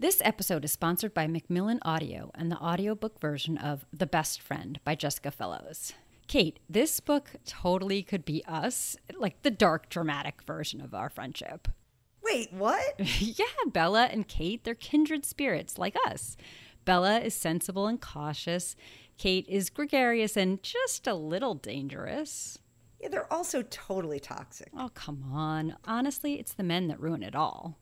This episode is sponsored by Macmillan Audio and the audiobook version of The Best Friend by Jessica Fellowes. Kate, this book totally could be us, like the dark, dramatic version of our friendship. Wait, what? yeah, Bella and Kate, they're kindred spirits like us. Bella is sensible and cautious. Kate is gregarious and just a little dangerous. Yeah, they're also totally toxic. Oh, come on. Honestly, it's the men that ruin it all.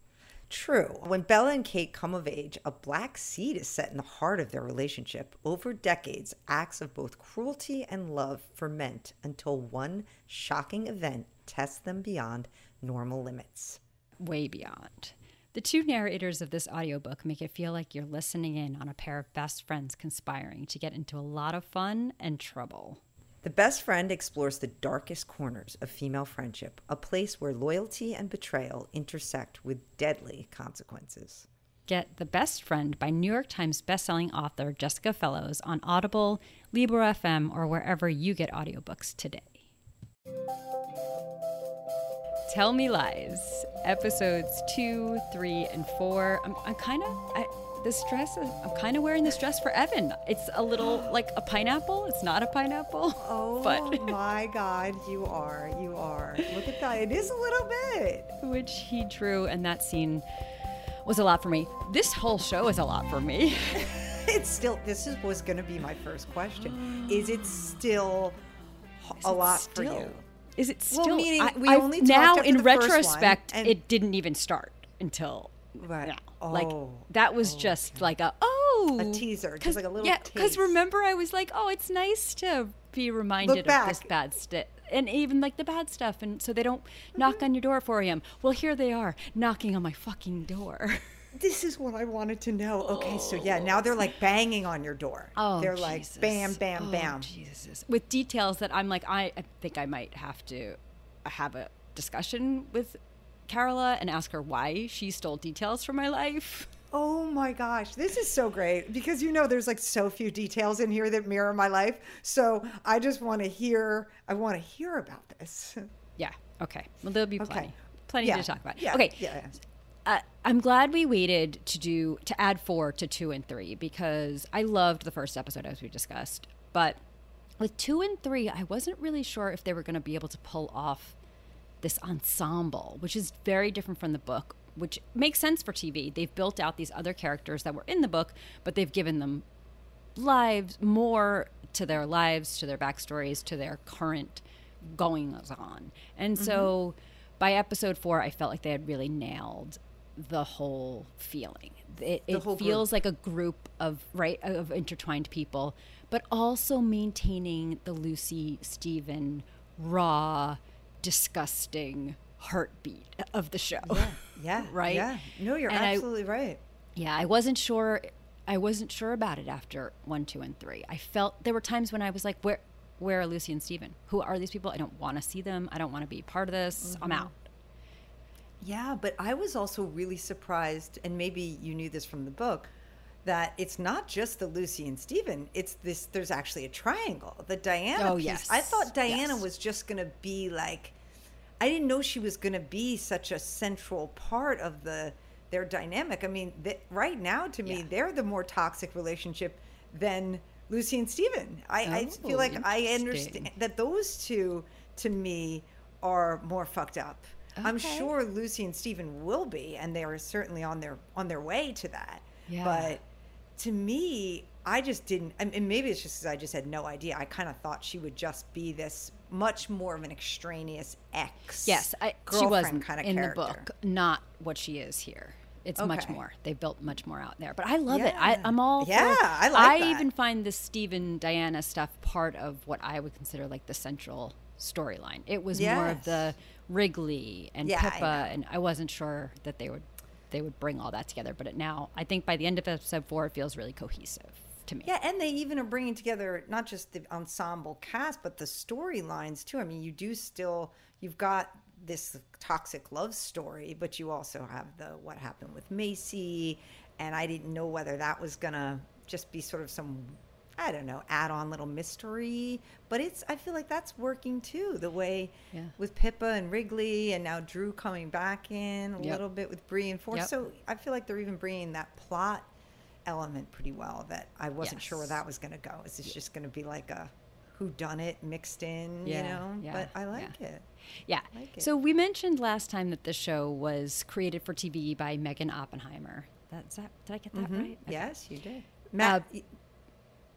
True. When Bella and Kate come of age, a black seed is set in the heart of their relationship. Over decades, acts of both cruelty and love ferment until one shocking event tests them beyond normal limits. Way beyond. The two narrators of this audiobook make it feel like you're listening in on a pair of best friends conspiring to get into a lot of fun and trouble. The Best Friend explores the darkest corners of female friendship, a place where loyalty and betrayal intersect with deadly consequences. Get The Best Friend by New York Times bestselling author Jessica Fellowes on Audible, Libro FM, or wherever you get audiobooks today. Tell Me Lies, episodes two, three, and four. I'm, I'm kind of this dress is, I'm kind of wearing this dress for Evan. It's a little like a pineapple. It's not a pineapple. Oh but my God, you are. You are. Look at that. It is a little bit. Which he drew, and that scene was a lot for me. This whole show is a lot for me. it's still, this is, was going to be my first question. Is it still is a it lot still, for you? Is it still? Well, meaning I, we I, only now in retrospect, it didn't even start until Right. Yeah. Oh, like that was oh, just okay. like a oh a teaser, just like a little yeah. Because remember, I was like, oh, it's nice to be reminded of this bad stuff. And even like the bad stuff, and so they don't mm-hmm. knock on your door at 4 a.m. Well, here they are knocking on my fucking door. this is what I wanted to know. Okay, so yeah, now they're like banging on your door. Oh, they're like bam, bam, oh, bam. Jesus, with details that I'm like, I, I think I might have to have a discussion with Carola and ask her why she stole details from my life. Oh my gosh, this is so great because you know there's like so few details in here that mirror my life. So I just want to hear. I want to hear about this. Yeah. Okay. Well, there'll be plenty, okay. plenty yeah. to talk about. Yeah. Okay. Yeah. Uh, I'm glad we waited to do to add four to two and three because I loved the first episode as we discussed, but with two and three, I wasn't really sure if they were going to be able to pull off this ensemble, which is very different from the book, which makes sense for TV. They've built out these other characters that were in the book, but they've given them lives more to their lives, to their backstories, to their current goings on. And mm-hmm. so by episode four, I felt like they had really nailed the whole feeling. It, it feels group. like a group of right of intertwined people, but also maintaining the Lucy Stephen raw disgusting heartbeat of the show. Yeah. yeah right? Yeah. No, you're and absolutely I, right. Yeah, I wasn't sure I wasn't sure about it after 1, 2 and 3. I felt there were times when I was like where where are Lucy and Stephen? Who are these people? I don't want to see them. I don't want to be part of this. Mm-hmm. I'm out. Yeah, but I was also really surprised and maybe you knew this from the book that it's not just the Lucy and Stephen. It's this. There's actually a triangle. The Diana oh, piece. Yes. I thought Diana yes. was just going to be like I didn't know she was going to be such a central part of the their dynamic. I mean, right now to me, yeah. they're the more toxic relationship than Lucy and Stephen. I, oh, I feel like oh, I understand that those two to me are more fucked up. Okay. I'm sure Lucy and Stephen will be, and they are certainly on their on their way to that. Yeah. But to me, I just didn't, and maybe it's just because I just had no idea. I kind of thought she would just be this much more of an extraneous ex. Yes, I, she was kind of in character. the book, not what she is here. It's okay. much more. They built much more out there, but I love yeah. it. I, am all yeah. For, I like. It. I that. even find the Stephen Diana stuff part of what I would consider like the central storyline. It was yes. more of the Wrigley and yeah, Pippa, and I wasn't sure that they would they would bring all that together. But it now, I think by the end of episode four, it feels really cohesive to me. Yeah, and they even are bringing together not just the ensemble cast, but the storylines too. I mean, you do still you've got this toxic love story, but you also have the what happened with Macy, and I didn't know whether that was gonna just be sort of some I don't know, add on little mystery. But it's I feel like that's working too. The way Yeah. with Pippa and Wrigley and now Drew coming back in a Yep. little bit with Bree and Force. Yep. So I feel like they're even bringing that plot element pretty well that I wasn't sure where that was going to go. Is this just going to be like a who done it mixed in, Yeah, you know? yeah, but I yeah. like it. Yeah. like it. So we mentioned last time that the show was created for TV by Meaghan Oppenheimer. That's that. Did I get that Mhm. right? Okay. Yes, you did. Matt, Uh, y-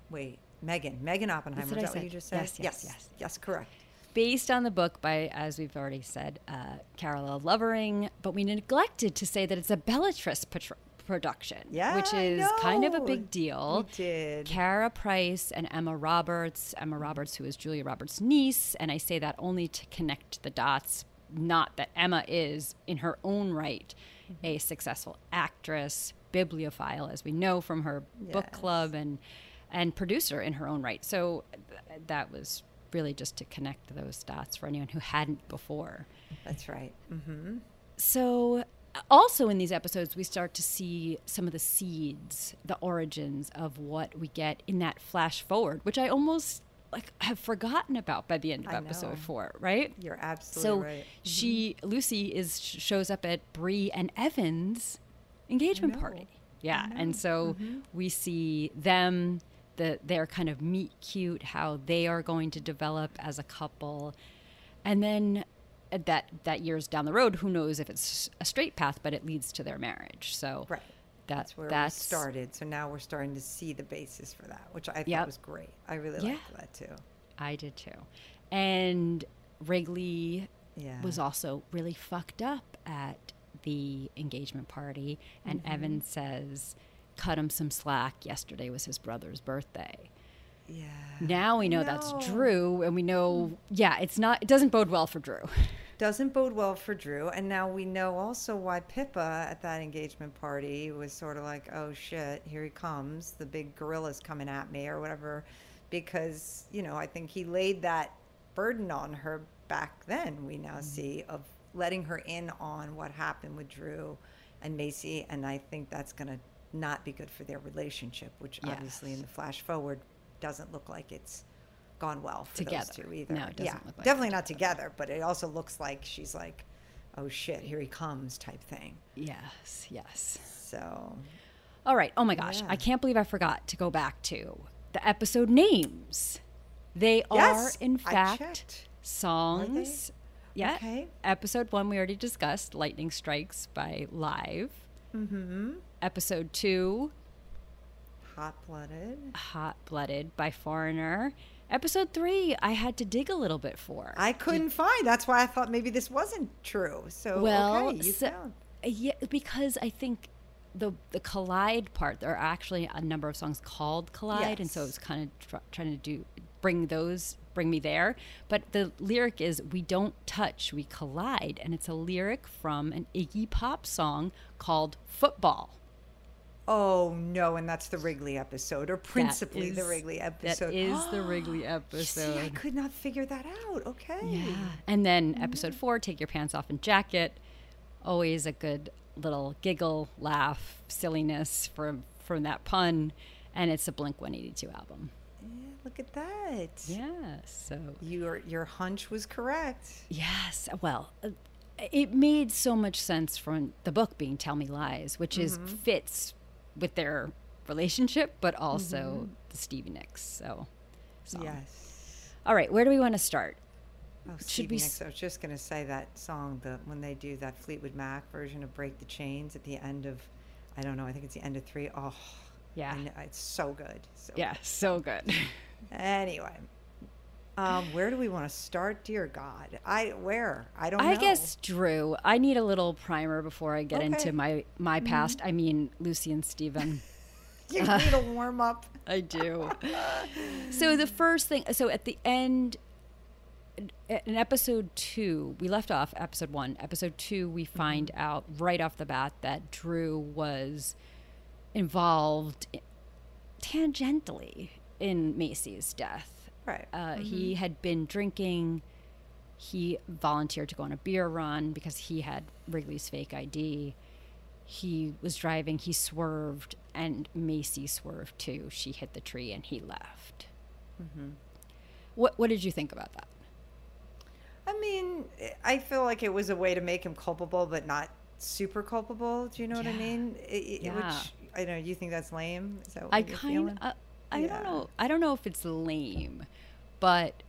wait, Meaghan, Meaghan Oppenheimer. Is that what you just said? Yes, yes, yes. yes, correct. Based on the book by, as we've already said, uh, Carola Lovering, but we neglected to say that it's a Belletrist patr- production, Yeah, which is kind of a big deal. We did. Karah Preiss and Emma Roberts. Emma Roberts, who is Julia Roberts' niece, and I say that only to connect the dots. Not that Emma is, in her own right, a successful actress, bibliophile, as we know from her book club, and and producer in her own right. So th- that was really just to connect those dots for anyone who hadn't before. That's right. Mm-hmm. So, also in these episodes, we start to see some of the seeds, the origins of what we get in that flash forward, which I almost like have forgotten about by the end of I episode know. four, right? You're So absolutely right. Mm-hmm. she, Lucy, is shows up at Bree and Evan's engagement party. Yeah, and so Mm-hmm. we see them, the their kind of meet cute, how they are going to develop as a couple, and then that that years down the road, who knows if it's a straight path, but it leads to their marriage. So Right. that, That's where that's we started. So now we're starting to see the basis for that, which I thought Yep. was great. I really Yeah. liked that too. I did too, and Wrigley Yeah. was also really fucked up at the engagement party. And Mm-hmm. Evan says, cut him some slack. Yesterday was his brother's birthday. Yeah. Now we know No. that's Drew, and we know, mm. yeah, it's not, it doesn't bode well for Drew. Doesn't bode well for Drew. And now we know also why Pippa at that engagement party was sort of like, oh shit, here he comes. The big gorilla's coming at me or whatever. Because, you know, I think he laid that burden on her back then, we now mm. see, of letting her in on what happened with Drew and Macy. And I think that's going to not be good for their relationship, which obviously in the flash forward doesn't look like it's gone well for Together. those two either. No, it doesn't yeah, look like definitely not together, but it also looks like she's like, oh shit, here he comes type thing. Yes, yes. So, All right. Oh my gosh. Yeah. I can't believe I forgot to go back to the episode names. They are, in fact, songs. Yeah. Okay. Episode one, we already discussed Lightning Strikes by Live. mm-hmm. Episode two, hot blooded. Hot Blooded by Foreigner. Episode three, I had to dig a little bit for. I couldn't find. That's why I thought maybe this wasn't true. So, well, okay, you so- found. yeah, because I think the the collide part, there are actually a number of songs called collide, and so I was kind of tr- trying to do bring those bring me there. But the lyric is "We don't touch, we collide," and it's a lyric from an Iggy Pop song called "Football." Oh no, and that's the Wrigley episode, or principally the is- Wrigley episode. is the Wrigley You see, episode. I could not figure that out. Okay. Yeah. And then episode four, take your pants off and jacket. Always a good little giggle, laugh, silliness from from that pun. And it's a Blink 182 album. Yeah, look at that. Yeah. So Your your hunch was correct. yes. Well, uh, it made so much sense from the book being "Tell Me Lies," which is fits with their relationship, but also mm-hmm. the Stevie Nicks. So. song. Yes. All right. Where do we want to start? Oh, Should Stevie Nicks. I was just going to say that song, the when they do that Fleetwood Mac version of "Break the Chains" at the end of, I don't know, I think it's the end of three. Oh, Yeah. Know, it's so good. So Yeah. So good. Anyway, um, where do we want to start? Dear God, I where I don't. Know. I know. guess Drew. I need a little primer before I get into my my past. I mean, Lucy and Stephen. you need a warm up. I do. so the first thing, so at the end, in episode two, we left off episode one. Episode two, we find out right off the bat that Drew was involved tangentially in Macy's death. Right. Uh, He had been drinking. He volunteered to go on a beer run because he had Wrigley's fake ID. he was driving, he swerved, and Macy swerved too. She hit the tree and he left. Mm-hmm. What What did you think about that? I mean, I feel like it was a way to make him culpable, but not super culpable. Do you know yeah. what I mean? It, yeah. Which I know you think that's lame. Is that I kind of. I yeah. don't know. I don't know if it's lame, but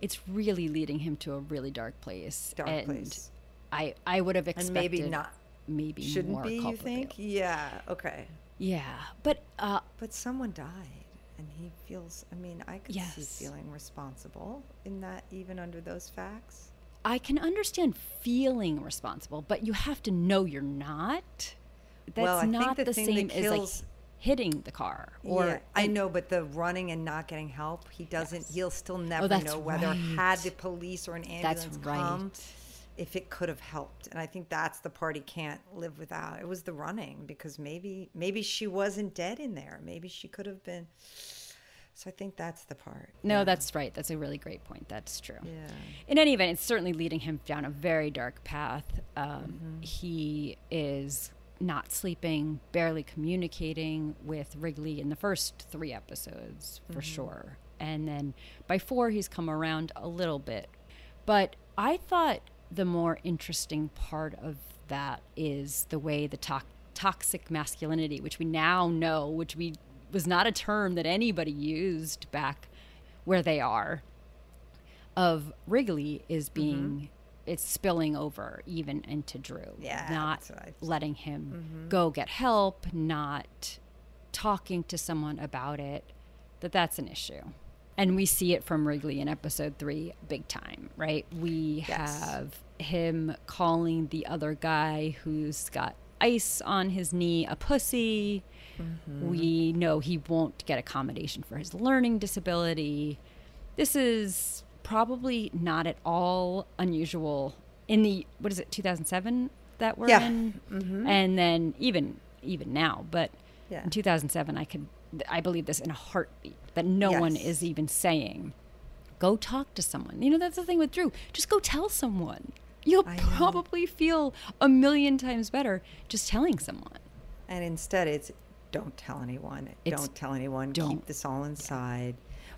it's really leading him to a really dark place. Dark and place. I I would have expected and maybe not. Maybe shouldn't be. You think? Yeah. Okay. Yeah, but uh, but someone died, and he feels. I mean, I could yes. see feeling responsible in that, even under those facts. I can understand feeling responsible, but you have to know you're not. That's well, not the, the same as like hitting the car or yeah, I know but the running and not getting help he doesn't yes. he'll still oh, never oh, know whether right. had the police or an ambulance that's come if it could have helped and I think that's the part he can't live without it was the running because maybe maybe she wasn't dead in there maybe she could have been so I think that's the part. No, yeah. that's right. That's a really great point. That's true. Yeah. In any event, it's certainly leading him down a very dark path. Um, mm-hmm. He is not sleeping, barely communicating with Wrigley in the first three episodes for mm-hmm. sure. And then by four, he's come around a little bit. But I thought the more interesting part of that is the way the to- toxic masculinity, which we now know, which we was not a term that anybody used back where they are, of Wrigley is being mm-hmm it's spilling over even into Drew. Yeah, not letting him mm-hmm. go get help, not talking to someone about it. That that's an issue, and we see it from Wrigley in episode three, big time. Right? We yes. have him calling the other guy who's got ice on his knee a pussy. Mm-hmm. We know he won't get accommodation for his learning disability. This is probably not at all unusual in the what is it 2007 that we're yeah. in mm-hmm. and then even even now but yeah. in 2007 i could i believe this in a heartbeat that no yes. one is even saying go talk to someone you know that's the thing with drew just go tell someone you'll probably feel a million times better just telling someone and instead it's don't tell anyone it's, don't tell anyone don't. keep this all inside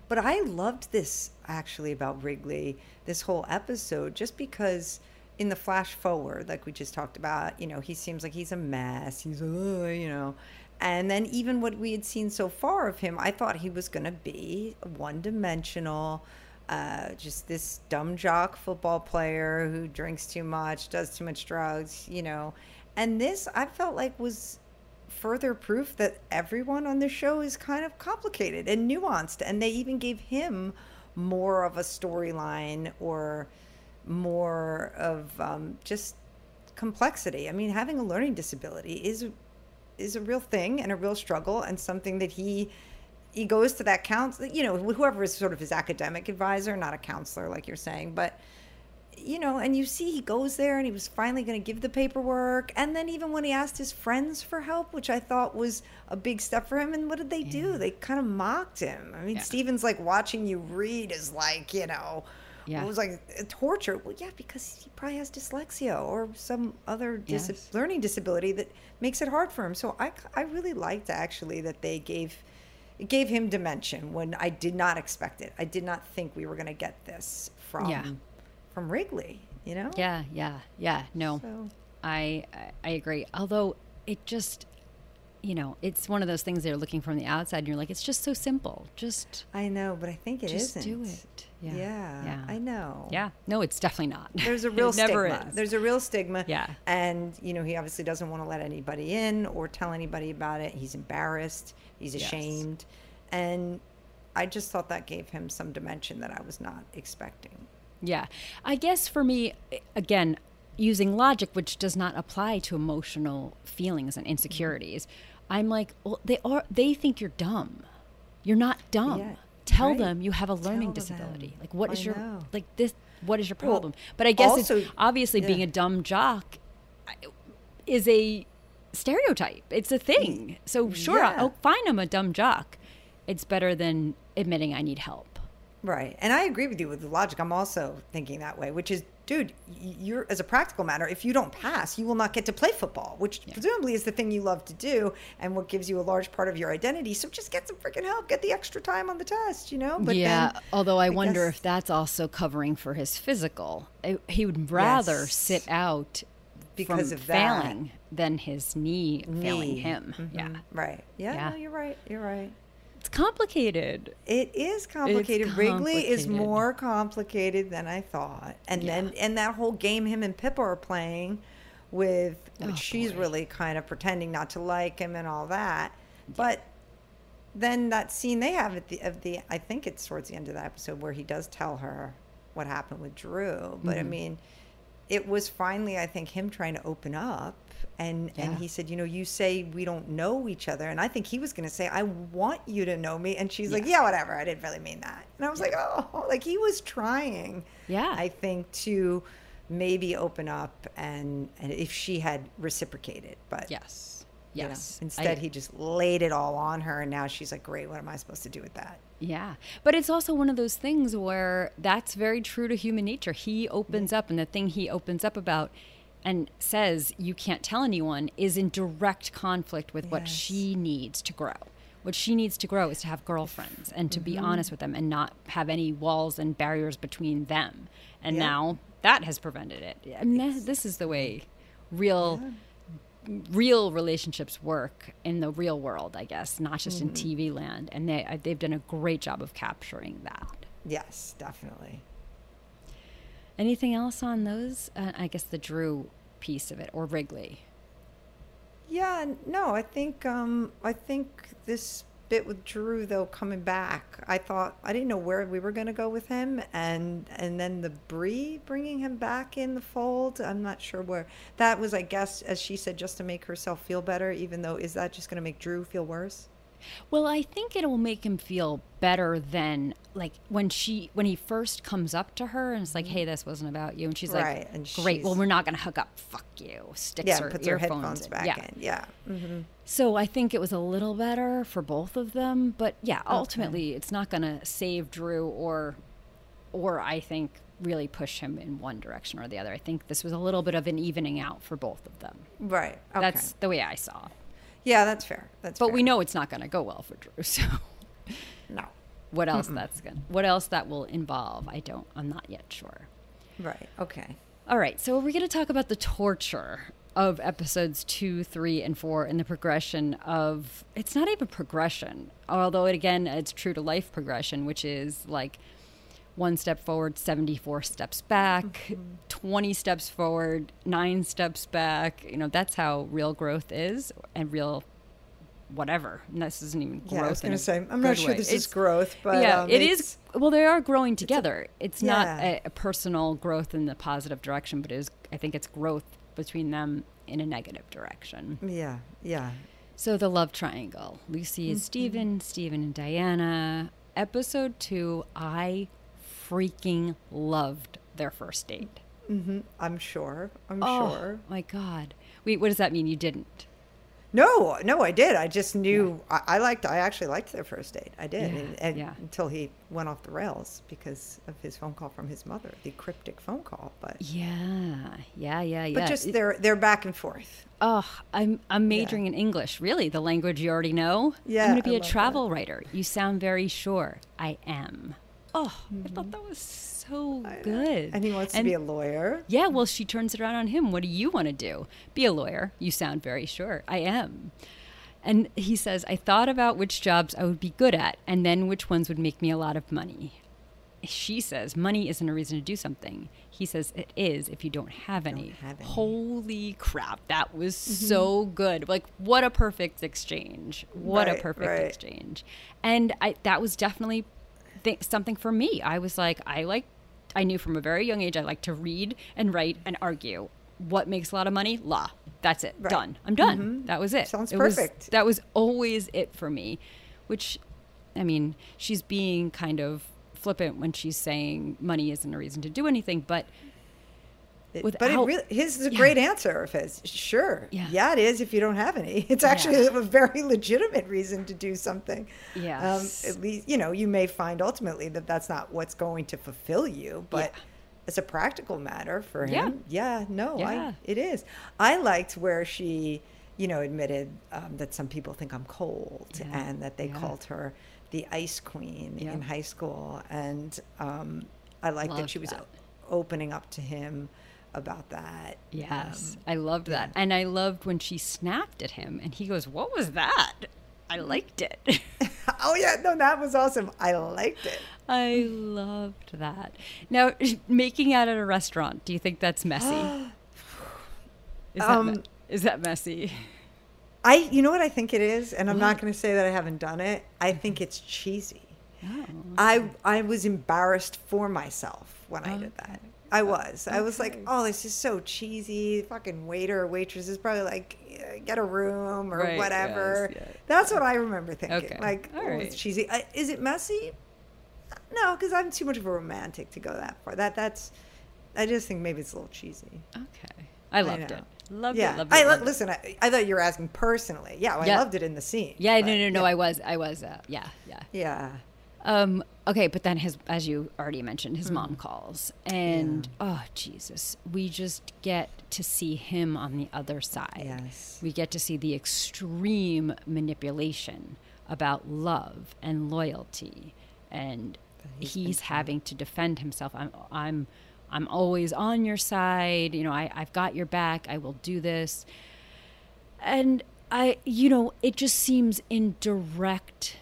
but I loved this actually about Wrigley, this whole episode, just because in the flash forward, like we just talked about, you know, he seems like he's a mess. He's, uh, you know, and then even what we had seen so far of him, I thought he was going to be one dimensional. Uh, just this dumb jock football player who drinks too much, does too much drugs, you know. And this I felt like was further proof that everyone on the show is kind of complicated and nuanced. And they even gave him more of a storyline or more of um, just complexity. I mean, having a learning disability is is a real thing and a real struggle and something that he he goes to that counselor, you know, whoever is sort of his academic advisor, not a counselor like you're saying, but you know, and you see he goes there and he was finally going to give the paperwork. And then even when he asked his friends for help, which I thought was a big step for him, and what did they do? They kind of mocked him. I mean, yeah. Stephen's like watching you read is like, you know, yeah. it was like torture. Well, yeah, because he probably has dyslexia or some other dis- yes. learning disability that makes it hard for him. So I, I really liked actually that they gave it gave him dimension when I did not expect it. I did not think we were going to get this from yeah from Wrigley, you know? Yeah, yeah, yeah. No, so. I I agree. Although it just, you know, it's one of those things they're looking from the outside, and you're like, it's just so simple. Just I know, but I think it just isn't. do it. Yeah, yeah, yeah, I know. Yeah, no, it's definitely not. There's a real stigma. Is. There's a real stigma. Yeah, and you know, he obviously doesn't want to let anybody in or tell anybody about it. He's embarrassed. He's ashamed, yes. and I just thought that gave him some dimension that I was not expecting. Yeah. I guess for me, again, using logic, which does not apply to emotional feelings and insecurities, mm-hmm. I'm like, well, they are, they think you're dumb. You're not dumb. Yeah, Tell right. them you have a learning Tell disability. Them. Like, what is I your, know. like this, what is your problem? Well, but I guess also, obviously yeah. being a dumb jock is a stereotype. It's a thing. So sure, yeah. oh, fine, I'm a dumb jock. It's better than admitting I need help. Right. And I agree with you with the logic. I'm also thinking that way, which is dude, you're as a practical matter, if you don't pass, you will not get to play football, which yeah. presumably is the thing you love to do and what gives you a large part of your identity. So just get some freaking help, get the extra time on the test, you know? But yeah, then, although I, I wonder guess, if that's also covering for his physical. He would rather yes. sit out because of failing that. than his knee, knee. failing him. Mm-hmm. Yeah. Right. Yeah, yeah. No, you're right. You're right. It's complicated. It is complicated. Wrigley is more complicated than I thought. And yeah. then and that whole game him and Pippa are playing with which oh, she's boy. really kind of pretending not to like him and all that. But then that scene they have at the of the I think it's towards the end of the episode where he does tell her what happened with Drew. But mm-hmm. I mean, it was finally I think him trying to open up and yeah. and he said you know you say we don't know each other and i think he was going to say i want you to know me and she's yeah. like yeah whatever i didn't really mean that and i was yeah. like oh like he was trying yeah i think to maybe open up and and if she had reciprocated but yes Yes. You know, instead, I, he just laid it all on her, and now she's like, "Great, what am I supposed to do with that?" Yeah, but it's also one of those things where that's very true to human nature. He opens up, and the thing he opens up about and says you can't tell anyone is in direct conflict with yes. what she needs to grow. What she needs to grow is to have girlfriends and to mm-hmm. be honest with them and not have any walls and barriers between them. And yeah. now that has prevented it. I mean, this is the way real yeah. Real relationships work in the real world, I guess, not just mm-hmm. in TV land. And they they've done a great job of capturing that. Yes, definitely. Anything else on those? Uh, I guess the Drew piece of it, or Wrigley. Yeah, no, I think um, I think this bit with Drew though coming back, I thought I didn't know where we were going to go with him, and and then the Bree bringing him back in the fold. I'm not sure where that was. I guess as she said, just to make herself feel better. Even though is that just going to make Drew feel worse? Well, I think it'll make him feel better than like when she when he first comes up to her and it's like, "Hey, this wasn't about you," and she's right. like, and "Great, well, we're not going to hook up. Fuck you." Sticks yeah, her puts her headphones in. back yeah. in. Yeah. Mm-hmm. So I think it was a little better for both of them, but yeah, ultimately, okay. it's not going to save Drew or, or I think really push him in one direction or the other. I think this was a little bit of an evening out for both of them. Right. Okay. That's the way I saw. Yeah, that's fair. That's but fair. we know it's not going to go well for Drew. So no. What else Mm-mm. that's going? What else that will involve? I don't. I'm not yet sure. Right. Okay. All right. So we're going to talk about the torture of episodes two, three, and four, and the progression of. It's not even progression, although it, again it's true to life progression, which is like one step forward, 74 steps back, mm-hmm. 20 steps forward, nine steps back. You know, that's how real growth is and real whatever. And this isn't even growth. Yeah, I was going to say, I'm not sure way. this it's, is growth, but yeah, um, it is. Well, they are growing together. It's, a, it's yeah. not a, a, personal growth in the positive direction, but it is. I think it's growth between them in a negative direction. Yeah, yeah. So the love triangle: Lucy is mm-hmm. Stephen, Stephen and Diana. Episode two, I freaking loved their first date. Mm-hmm. I'm sure. I'm sure. oh, sure. My God. Wait, what does that mean? You didn't? No, no, I did. I just knew yeah. I, I, liked. I actually liked their first date. I did, yeah, and, and yeah. until he went off the rails because of his phone call from his mother, the cryptic phone call. But yeah, yeah, yeah, yeah. But just they're they're back and forth. Oh, I'm I'm majoring in English. Really, the language you already know. Yeah, I'm going to be I a travel that. writer. You sound very sure. I am. Oh, mm-hmm. I thought that was so good. And he wants and, to be a lawyer. Yeah, well, she turns it around on him. What do you want to do? Be a lawyer. You sound very sure. I am. And he says, I thought about which jobs I would be good at and then which ones would make me a lot of money. She says, money isn't a reason to do something. He says, it is if you don't have any. Don't have any. Holy crap. That was mm-hmm. so good. Like, what a perfect exchange. What right, a perfect right. exchange. And I, that was definitely th- something for me. I was like, I like, I knew from a very young age I like to read and write and argue. What makes a lot of money? Law. That's it. Right. Done. I'm done. Mm-hmm. That was it. Sounds it perfect. Was, that was always it for me, which, I mean, she's being kind of flippant when she's saying money isn't a reason to do anything, but Without, but it really, his is a yeah. great answer of his. Sure. Yeah. yeah, it is if you don't have any. It's actually yeah. a very legitimate reason to do something. Yeah. Um, at least, you know, you may find ultimately that that's not what's going to fulfill you, but as a practical matter for him, yeah, yeah no, yeah. I, it is. I liked where she, you know, admitted um, that some people think I'm cold yeah. and that they called her the ice queen in high school. And um, I liked that she was that. opening up to him about that. Yes, um, I loved that. And I loved when she snapped at him and he goes, What was that? I liked it. oh yeah, no, that was awesome. I liked it. I loved that. Now, making out at a restaurant, do you think that's messy? is, that um, me- is that messy? I, you know what I think it is, and I'm not going to say that I haven't done it. I think it's cheesy. Oh. I I was embarrassed for myself when I did that. I was. Okay. I was like, oh, this is so cheesy. Fucking waiter or waitress is probably like, get a room or right, whatever. Yes, yes. That's what I remember thinking. Okay. Like, All oh, right. it's cheesy. Uh, is it messy? No, because I'm too much of a romantic to go that far. That that's. I just think maybe it's a little cheesy. Okay, I loved I it. Loved yeah. it. Loved it. I loved listen. I, I, thought you were asking personally. Yeah, well, yeah. I loved it in the scene. Yeah, but, no, no, no. Yeah. I was. I was. Uh, yeah, yeah. Yeah. Um, okay, but then his, as you already mentioned, his mm. mom calls, and yeah. oh Jesus, we just get to see him on the other side. Yes, we get to see the extreme manipulation about love and loyalty, and he's, he's having to defend himself. I'm, I'm, I'm always on your side. You know, I, I've got your back. I will do this, and I, you know, it just seems in direct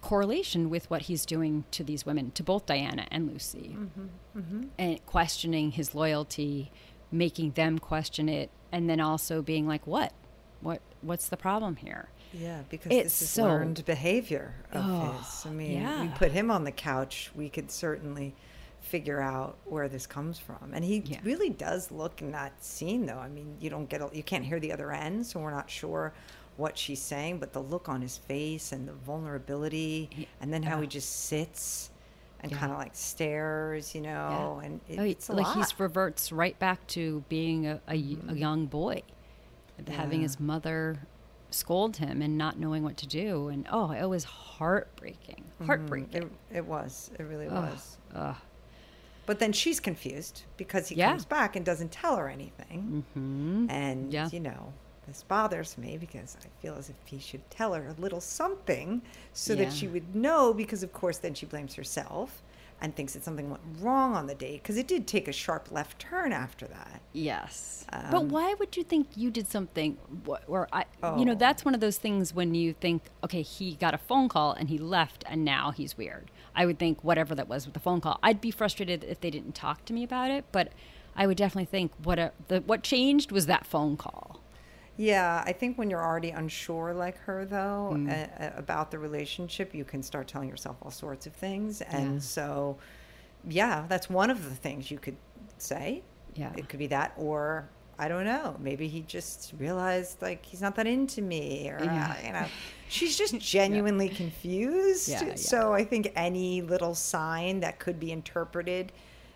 correlation with what he's doing to these women, to both Diana and Lucy, mm-hmm, mm-hmm. and questioning his loyalty, making them question it, and then also being like, "What, what, what's the problem here?" Yeah, because it's this is so, learned behavior of oh, his. I mean, yeah. we put him on the couch, we could certainly figure out where this comes from. And he yeah. really does look in that scene, though. I mean, you don't get, a, you can't hear the other end, so we're not sure what she's saying, but the look on his face and the vulnerability, and then how he just sits and yeah. kind of like stares, you know, yeah. and it, oh, it's like he reverts right back to being a, a, mm-hmm. a young boy, yeah. having his mother scold him and not knowing what to do, and oh, it was heartbreaking, mm-hmm. heartbreaking. Mm, it, it, was, it really was. But then she's confused because he comes back and doesn't tell her anything, mm-hmm. and you know this bothers me because I feel as if he should tell her a little something so yeah. that she would know because of course then she blames herself and thinks that something went wrong on the date because it did take a sharp left turn after that. Yes. Um, but why would you think you did something where I oh. you know oh. that's one of those things when you think okay he got a phone call and he left and now he's weird. I would think whatever that was with the phone call. I'd be frustrated if they didn't talk to me about it, but I would definitely think what a, the, what changed was that phone call. Yeah, I think when you're already unsure like her though mm. a, a, about the relationship, you can start telling yourself all sorts of things, and yeah. so yeah, that's one of the things you could say. Yeah, it could be that, or I don't know, maybe he just realized like he's not that into me, or yeah. uh, you know, she's just genuinely yeah. confused. Yeah, so I think any little sign that could be interpreted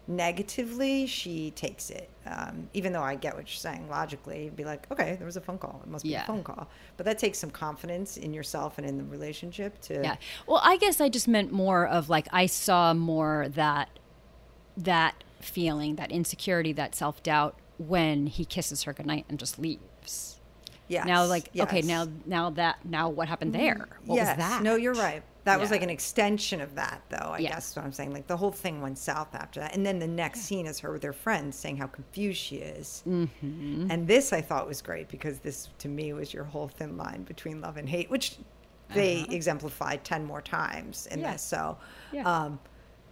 negatively, she takes it. Um, even though I get what you're saying logically, be like, okay, there was a phone call. It must be yeah. a phone call. But that takes some confidence in yourself and in the relationship to. Yeah. Well, I guess I just meant more of like I saw more that that feeling, that insecurity, that self doubt when he kisses her goodnight and just leaves. Yeah. Now, like, yes. okay, now, now that, now what happened mm-hmm. there? What yes. was that? No, you're right. That yeah. was like an extension of that, though. I yeah. guess what I'm saying. Like the whole thing went south after that, and then the next scene is her with her friends saying how confused she is. Mm-hmm. And this I thought was great because this, to me, was your whole thin line between love and hate, which they uh-huh. exemplified ten more times in yeah. this. So, um,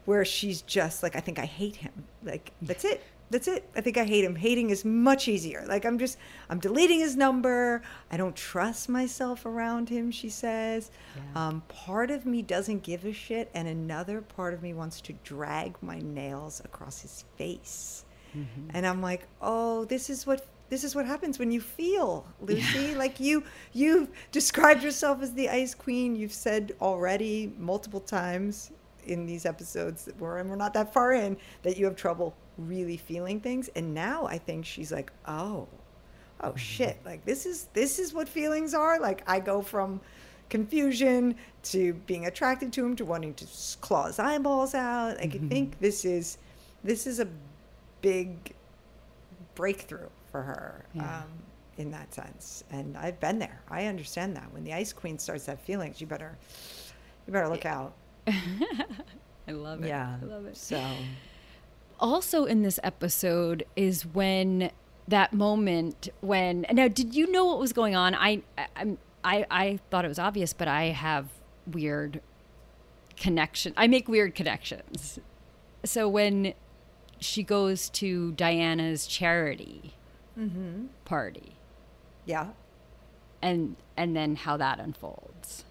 where she's just like, I think I hate him. Like that's it that's it. I think I hate him. Hating is much easier. Like I'm just I'm deleting his number. I don't trust myself around him, she says. Yeah. Um, part of me doesn't give a shit and another part of me wants to drag my nails across his face. Mm-hmm. And I'm like, "Oh, this is what this is what happens when you feel, Lucy. Yeah. Like you you've described yourself as the ice queen. You've said already multiple times in these episodes that we're and we're not that far in that you have trouble really feeling things and now i think she's like oh oh mm-hmm. shit like this is this is what feelings are like i go from confusion to being attracted to him to wanting to claw his eyeballs out like mm-hmm. i think this is this is a big breakthrough for her yeah. um, in that sense. And I've been there. I understand that. When the Ice Queen starts to have feelings, you better you better look out. I love it. Yeah. I love it. So also in this episode is when that moment when now did you know what was going on? I I I, I thought it was obvious, but I have weird connection. I make weird connections. So when she goes to Diana's charity mm-hmm. party, yeah, and and then how that unfolds.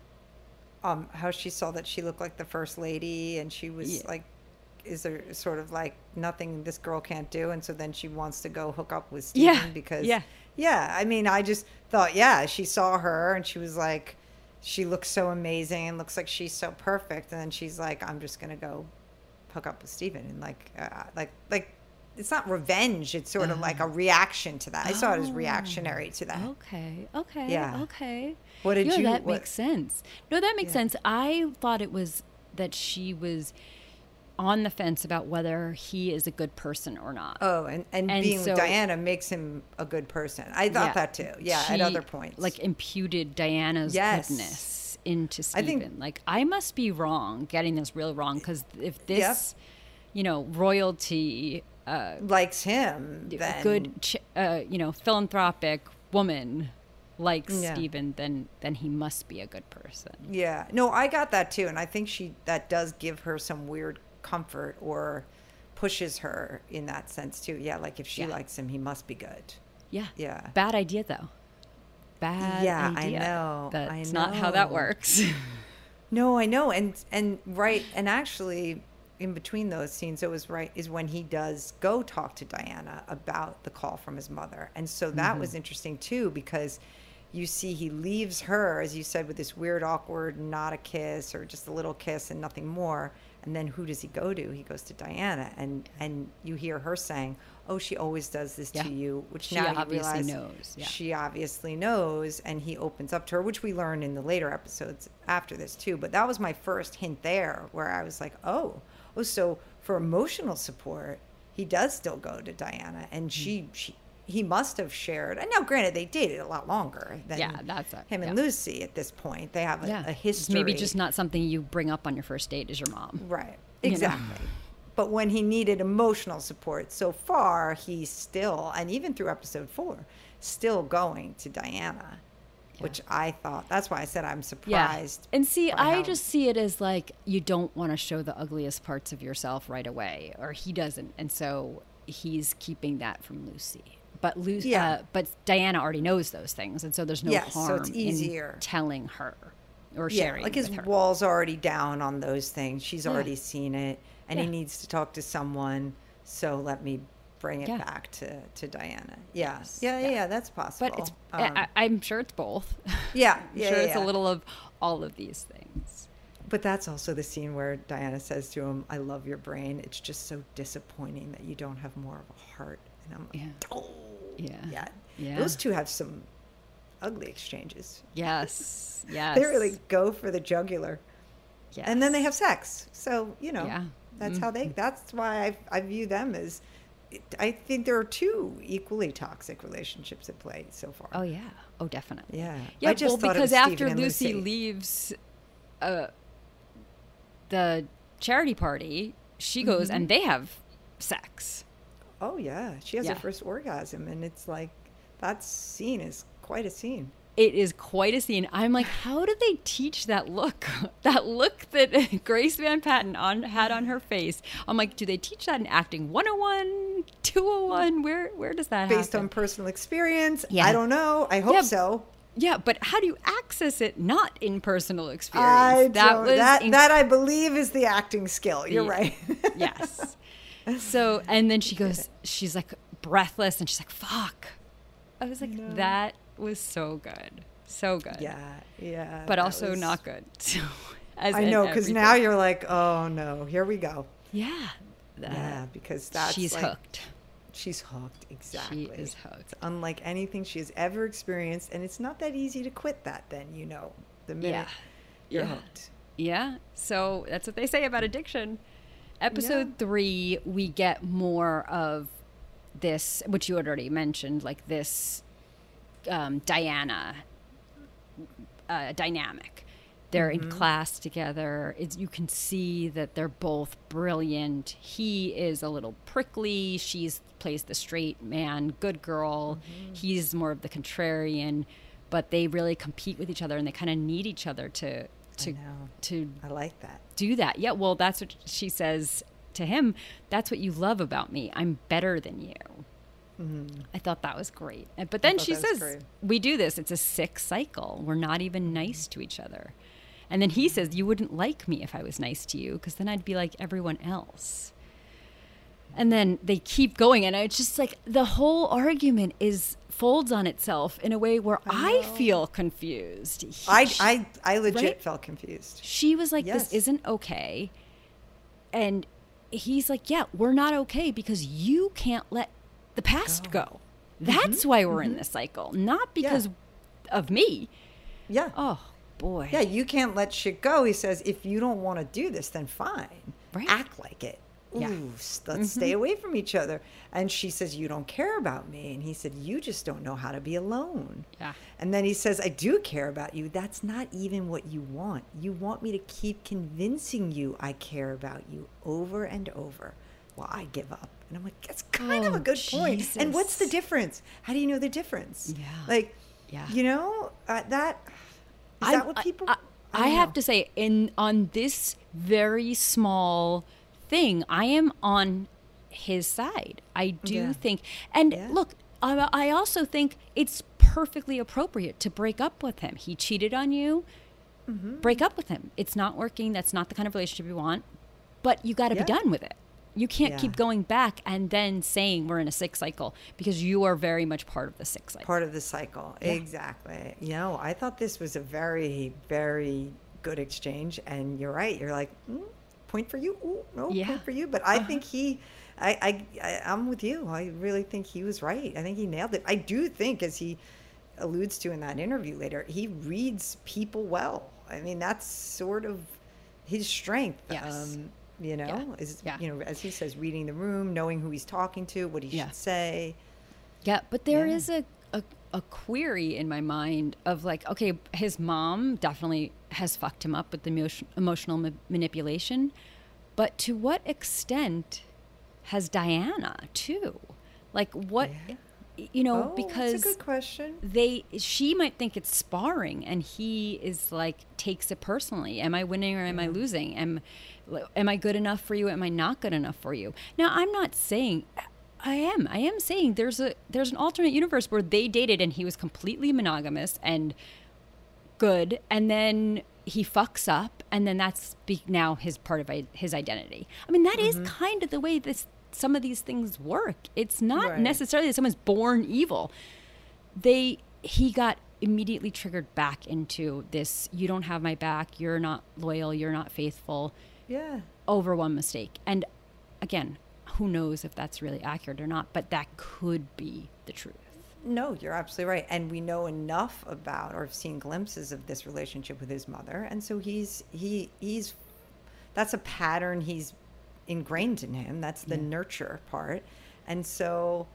Um, how she saw that she looked like the first lady, and she was yeah. like, "Is there sort of like nothing this girl can't do?" And so then she wants to go hook up with Stephen yeah. because yeah, yeah. I mean, I just thought, yeah, she saw her and she was like, she looks so amazing and looks like she's so perfect, and then she's like, "I'm just gonna go hook up with Stephen," and like, uh, like, like it's not revenge. It's sort of like a uh-huh. reaction to that. I saw it as reactionary to that. Okay. Okay. Yeah. Okay. What did you? you? That what, makes sense. No, that makes yeah. sense. I thought it was that she was on the fence about whether he is a good person or not. Oh, and, and, and being so, with Diana makes him a good person. I thought yeah, that too. Yeah, at other points. Like imputed Diana's yes. goodness into Stephen. I think, like I must be wrong, getting this real wrong because if this, yep. you know, royalty uh, likes him, then... good, uh, you know, philanthropic woman likes yeah. Stephen, then then he must be a good person. Yeah. No, I got that too, and I think she that does give her some weird comfort or pushes her in that sense too. Yeah, like if she yeah. likes him, he must be good. Yeah. Yeah. Bad idea though. Bad idea yeah, idea. I know. That's I know. not how that works. no, I know. And and right and actually in between those scenes, it was right is when he does go talk to Diana about the call from his mother, and so that mm-hmm. was interesting too because you see he leaves her, as you said, with this weird, awkward, not a kiss or just a little kiss and nothing more. And then who does he go to? He goes to Diana, and and you hear her saying, "Oh, she always does this yeah. to you," which she now obviously knows. Yeah. She obviously knows, and he opens up to her, which we learn in the later episodes after this too. But that was my first hint there, where I was like, "Oh, oh, so for emotional support, he does still go to Diana, and she mm. she he must have shared. And now, granted, they dated a lot longer than yeah, that's a, him and yeah. Lucy at this point. They have a, yeah. a history. Maybe just not something you bring up on your first date as your mom. Right. Exactly. You know? But when he needed emotional support, so far he's still, and even through episode four, still going to Diana. Yeah. Which I thought, that's why I said I'm surprised. Yeah. And see, I how... just see it as like you don't want to show the ugliest parts of yourself right away, or he doesn't. And so he's keeping that from Lucy but Lucy, yeah. Uh, but Diana already knows those things, and so there's no yes, harm so it's easier. in telling her or yeah, sharing. Like his wall's already down on those things. She's yeah. already seen it, and he needs to talk to someone. So let me bring it back to, to Diana. Yeah. Yes. Yeah, yeah, yeah, that's possible. But it's, um, I, am sure it's both. Yeah, I'm yeah, sure yeah, it's a little of all of these things. But that's also the scene where Diana says to him, "I love your brain. It's just so disappointing that you don't have more of a heart." And I'm like, yeah. "Oh, yeah. Yeah. Yeah. Those two have some ugly exchanges. Yes. Yes. they really go for the jugular. Yes. And then they have sex. So, you know, yeah. that's mm-hmm. how they, that's why I, I view them as, I think there are two equally toxic relationships at play so far. Oh, yeah. Oh, definitely. Yeah. Yeah. Well, because after Lucy, Lucy, leaves uh, the charity party, she goes mm-hmm. and they have sex. Oh yeah, she has yeah. her first orgasm, and it's like that scene is quite a scene. It is quite a scene. I'm like, how did they teach that look? that look that Grace Van Patten on had on her face. I'm like, do they teach that in acting 101, 201? Where where does that Based happen? on personal experience? Yeah. I don't know. I hope yeah, so. Yeah, but how do you access it not in personal experience? I that was that, inc- that I believe is the acting skill. You're right. yes. So, and then she goes, she's like breathless and she's like, fuck. I was like, no. that was so good. So good. Yeah. Yeah. But also was... not good. So, I know, because now you're like, oh no, here we go. Yeah. That, yeah, because that's she's like, hooked. She's hooked, exactly. She is hooked. It's unlike anything she has ever experienced, and it's not that easy to quit that. Then you know, the minute yeah. you're yeah. hooked. Yeah. So that's what they say about addiction. Episode yeah. three, we get more of this, which you had already mentioned, like this um, Diana uh, dynamic. They're mm-hmm. in class together. It's, you can see that they're both brilliant. He is a little prickly. She plays the straight man, good girl. Mm-hmm. He's more of the contrarian, but they really compete with each other and they kind of need each other to to to I like that. Do that. Yeah, well, that's what she says to him. That's what you love about me. I'm better than you. Mm-hmm. I thought that was great. But then she says, We do this. It's a sick cycle. We're not even nice to each other. And then he says, You wouldn't like me if I was nice to you because then I'd be like everyone else. And then they keep going. And it's just like the whole argument is folds on itself in a way where I, I feel confused. He, I, I, I legit right? felt confused. She was like, yes. This isn't okay. And he's like, Yeah, we're not okay because you can't let the past go. go. That's mm-hmm. why we're mm-hmm. in this cycle, not because yeah. of me. Yeah. Oh, boy. Yeah, you can't let shit go. He says, if you don't want to do this, then fine. Right. Act like it. Ooh, yeah. let's mm-hmm. stay away from each other. And she says, You don't care about me. And he said, You just don't know how to be alone. Yeah. And then he says, I do care about you. That's not even what you want. You want me to keep convincing you I care about you over and over. Well, I give up. And I'm like, That's kind oh, of a good point. And what's the difference? How do you know the difference? Yeah. Like, yeah. you know, uh, that is I, that what people? I, I, I have to say, in on this very small thing, I am on his side. I do yeah. think, and yeah. look, I, I also think it's perfectly appropriate to break up with him. He cheated on you. Mm-hmm. Break up with him. It's not working. That's not the kind of relationship you want. But you got to yeah. be done with it. You can't yeah. keep going back and then saying we're in a sick cycle because you are very much part of the sick cycle. Part of the cycle. Yeah. Exactly. You know, I thought this was a very, very good exchange. And you're right. You're like, mm, point for you. Ooh, no, yeah. point for you. But I uh-huh. think he, I, I, I, I'm with you. I really think he was right. I think he nailed it. I do think, as he alludes to in that interview later, he reads people well. I mean, that's sort of his strength. Yes. Um, you know yeah. is yeah. you know as he says reading the room knowing who he's talking to what he yeah. should say yeah but there yeah. is a, a, a query in my mind of like okay his mom definitely has fucked him up with the emotion, emotional ma- manipulation but to what extent has diana too like what you know oh, because that's a good question they she might think it's sparring and he is like takes it personally am i winning or am i losing am am I good enough for you? Am I not good enough for you? Now, I'm not saying I am. I am saying there's a there's an alternate universe where they dated and he was completely monogamous and good, and then he fucks up, and then that's be, now his part of his identity. I mean, that mm-hmm. is kind of the way this some of these things work. It's not right. necessarily that someone's born evil. They he got immediately triggered back into this you don't have my back you're not loyal you're not faithful yeah. Over one mistake. And again, who knows if that's really accurate or not, but that could be the truth. No, you're absolutely right. And we know enough about or have seen glimpses of this relationship with his mother. And so he's he he's that's a pattern he's ingrained in him. That's the yeah. nurture part. And so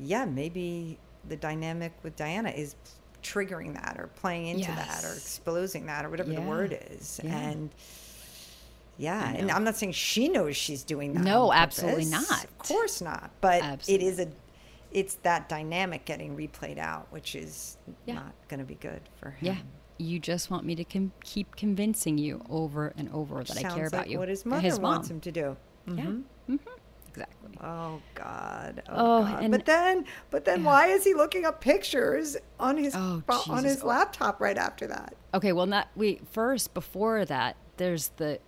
yeah, maybe the dynamic with Diana is triggering that or playing into yes. that or exposing that or whatever yeah. the word is. Yeah. And yeah, and I'm not saying she knows she's doing that. No, absolutely not. Of course not. But absolutely. it is a, it's that dynamic getting replayed out, which is yeah. not going to be good for him. Yeah, you just want me to com- keep convincing you over and over which that I care about you. What his mother his wants him to do. Mm-hmm. Yeah. Mm-hmm. Exactly. Oh God. Oh, oh God. but then, but then, yeah. why is he looking up pictures on his oh, on his laptop right after that? Okay. Well, not we first before that. There's the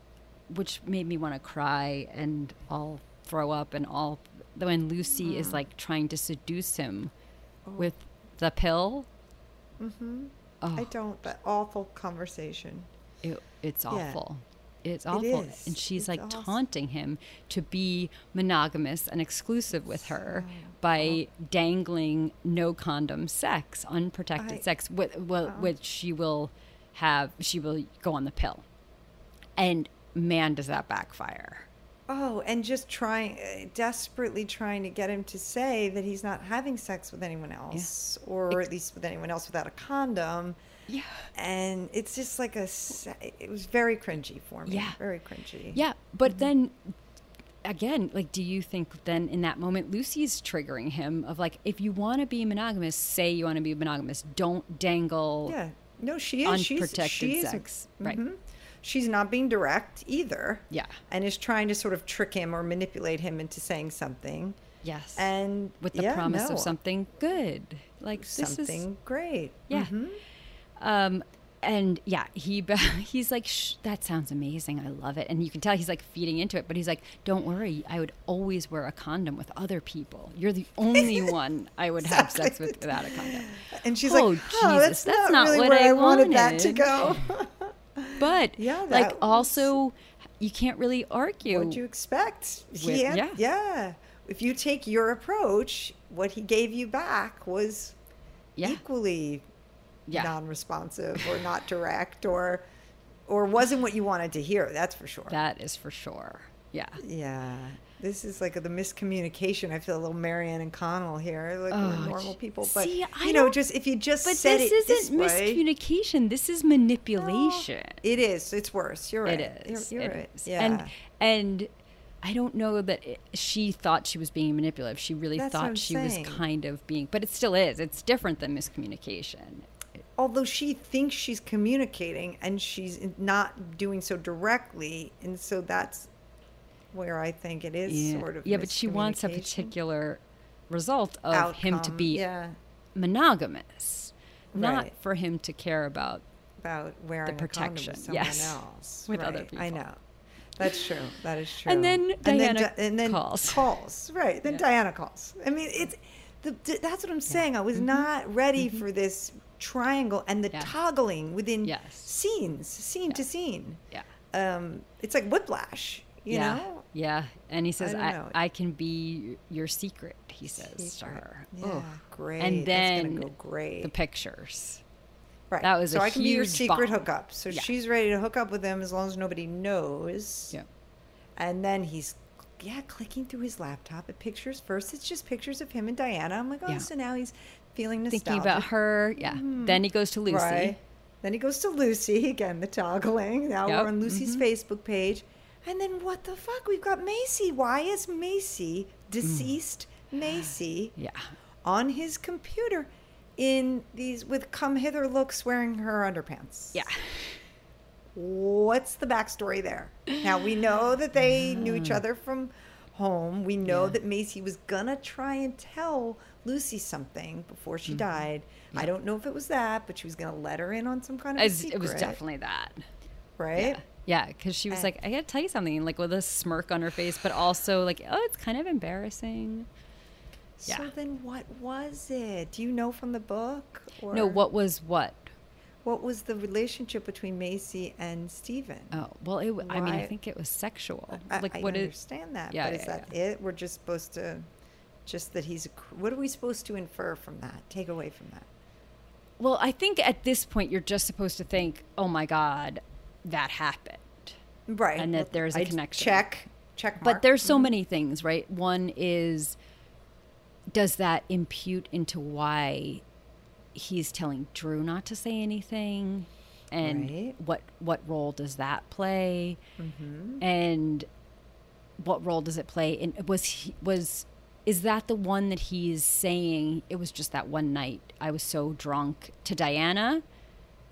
which made me want to cry and all throw up and all when Lucy mm. is like trying to seduce him oh. with the pill. Mm-hmm. Oh. I don't. That awful conversation. It, it's awful. Yeah. It's awful. It and she's it's like awesome. taunting him to be monogamous and exclusive with her by dangling no condom sex, unprotected I, sex, with, well, uh, which she will have, she will go on the pill. And man, does that backfire. Oh, and just trying, uh, desperately trying to get him to say that he's not having sex with anyone else, yeah. or at least with anyone else without a condom. Yeah. And it's just like a, it was very cringy for me. Yeah. Very cringy. Yeah. But mm-hmm. then again, like, do you think then in that moment Lucy's triggering him of like, if you want to be monogamous, say you want to be monogamous. Don't dangle. Yeah. No, she is. Unprotected she's, she sex. Right. Mm-hmm she's not being direct either. Yeah. And is trying to sort of trick him or manipulate him into saying something. Yes. And with the yeah, promise no. of something good. Like something is, great. Yeah. Mm-hmm. Um and yeah, he he's like, that sounds amazing. I love it. And you can tell he's like feeding into it, but he's like, don't worry. I would always wear a condom with other people. You're the only one I would have sex with without a condom. And she's oh, like, oh, Jesus, that's, that's, not, not really what I, I wanted. wanted that to go. But yeah, like was, also, you can't really argue. What'd you expect? With, had, yeah, yeah. If you take your approach, what he gave you back was yeah. equally yeah. non-responsive or not direct or or wasn't what you wanted to hear. That's for sure. That is for sure. Yeah. Yeah. This is like the miscommunication. I feel a little Marianne and Connell here, like oh, normal people. But see, you know, just if you just but said this it isn't this miscommunication. Way, this is manipulation. No, it is. It's worse. You're right. It is. You're, you're it right. Is. Yeah. And and I don't know that it, she thought she was being manipulative. She really That's thought she saying. was kind of being, but it still is. It's different than miscommunication. Although she thinks she's communicating and she's not doing so directly, and so that's where I think it is yeah. sort of yeah, but she wants a particular result of Outcome, him to be yeah. monogamous, right. not for him to care about about wearing the protection. with yes. else with right. other people. I know. That's true. That is true. And then Diana and then, and then calls. Calls. Right. Then yeah. Diana calls. I mean, it's the, that's what I'm saying. I was mm-hmm. not ready mm-hmm. for this triangle and the toggling within yes. scenes, scene to scene. Yeah. Um, it's like whiplash. You yeah. know? Yeah. And he says, I, I, I, can be your secret, he says secret. to her. Yeah, great. And then go great. the pictures. Right. That was so I can be your secret bomb. hookup. So yeah. she's ready to hook up with him as long as nobody knows. Yeah. And then he's yeah, clicking through his laptop at pictures. First, it's just pictures of him and Diana. I'm like, oh, yeah. so now he's feeling nostalgic. Thinking about her. Yeah. Mm-hmm. Then he goes to Lucy. Right. Then he goes to Lucy again. The toggling. Now yep. we're on Lucy's mm-hmm. Facebook page. And then what the fuck? We've got Macy. Why is Macy, deceased mm. Macy, yeah. on his computer in these with come hither looks wearing her underpants? Yeah. What's the backstory there? Now we know that they knew each other from home. We know yeah. that Macy was gonna try and tell Lucy something before she mm-hmm. died. Yeah. I don't know if it was that, but she was gonna let her in on some kind of secret. It was definitely that, right? Yeah. Yeah, because she was and, like, I gotta tell you something, like with a smirk on her face, but also like, oh, it's kind of embarrassing. Yeah. So then what was it? Do you know from the book? Or no, what was what? What was the relationship between Macy and Stephen? Oh, well, it, I mean, I think it was sexual. I, like, I what understand is, that, yeah, but yeah, is that yeah. it? We're just supposed to, just that he's a, what are we supposed to infer from that? Take away from that? Well, I think at this point, you're just supposed to think, oh my God, that happened. Right. And that there's a I'd connection. Check. Check. Mark. But there's so mm-hmm. many things, right? One is does that impute into why he's telling Drew not to say anything? And right. what what role does that play? Mm-hmm. And what role does it play? And was he, was is that the one that he's saying it was just that one night I was so drunk to Diana?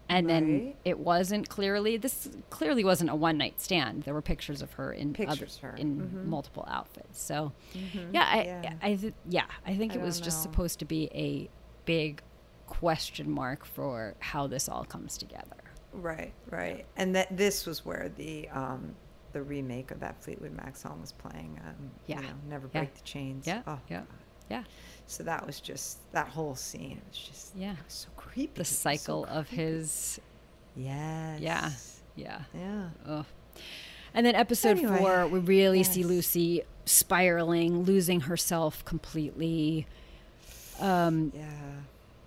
and right. then it wasn't clearly this clearly wasn't a one night stand. There were pictures of her in pictures other, her. in mm-hmm. multiple outfits. So mm-hmm. yeah, I, yeah. I, I th- yeah, I think I it was just supposed to be a big question mark for how this all comes together. Right, right, and that this was where the um, the remake of that Fleetwood Mac song was playing. Um, yeah, you know, never yeah. break the chains. Yeah, oh, yeah, God. yeah. So that was just that whole scene. It was just yeah, so creepy. The cycle so of his Yes. Yeah. Yeah. Yeah. Ugh. And then episode Anyway, four, we really see. Lucy spiraling, losing herself completely. Um, Yeah.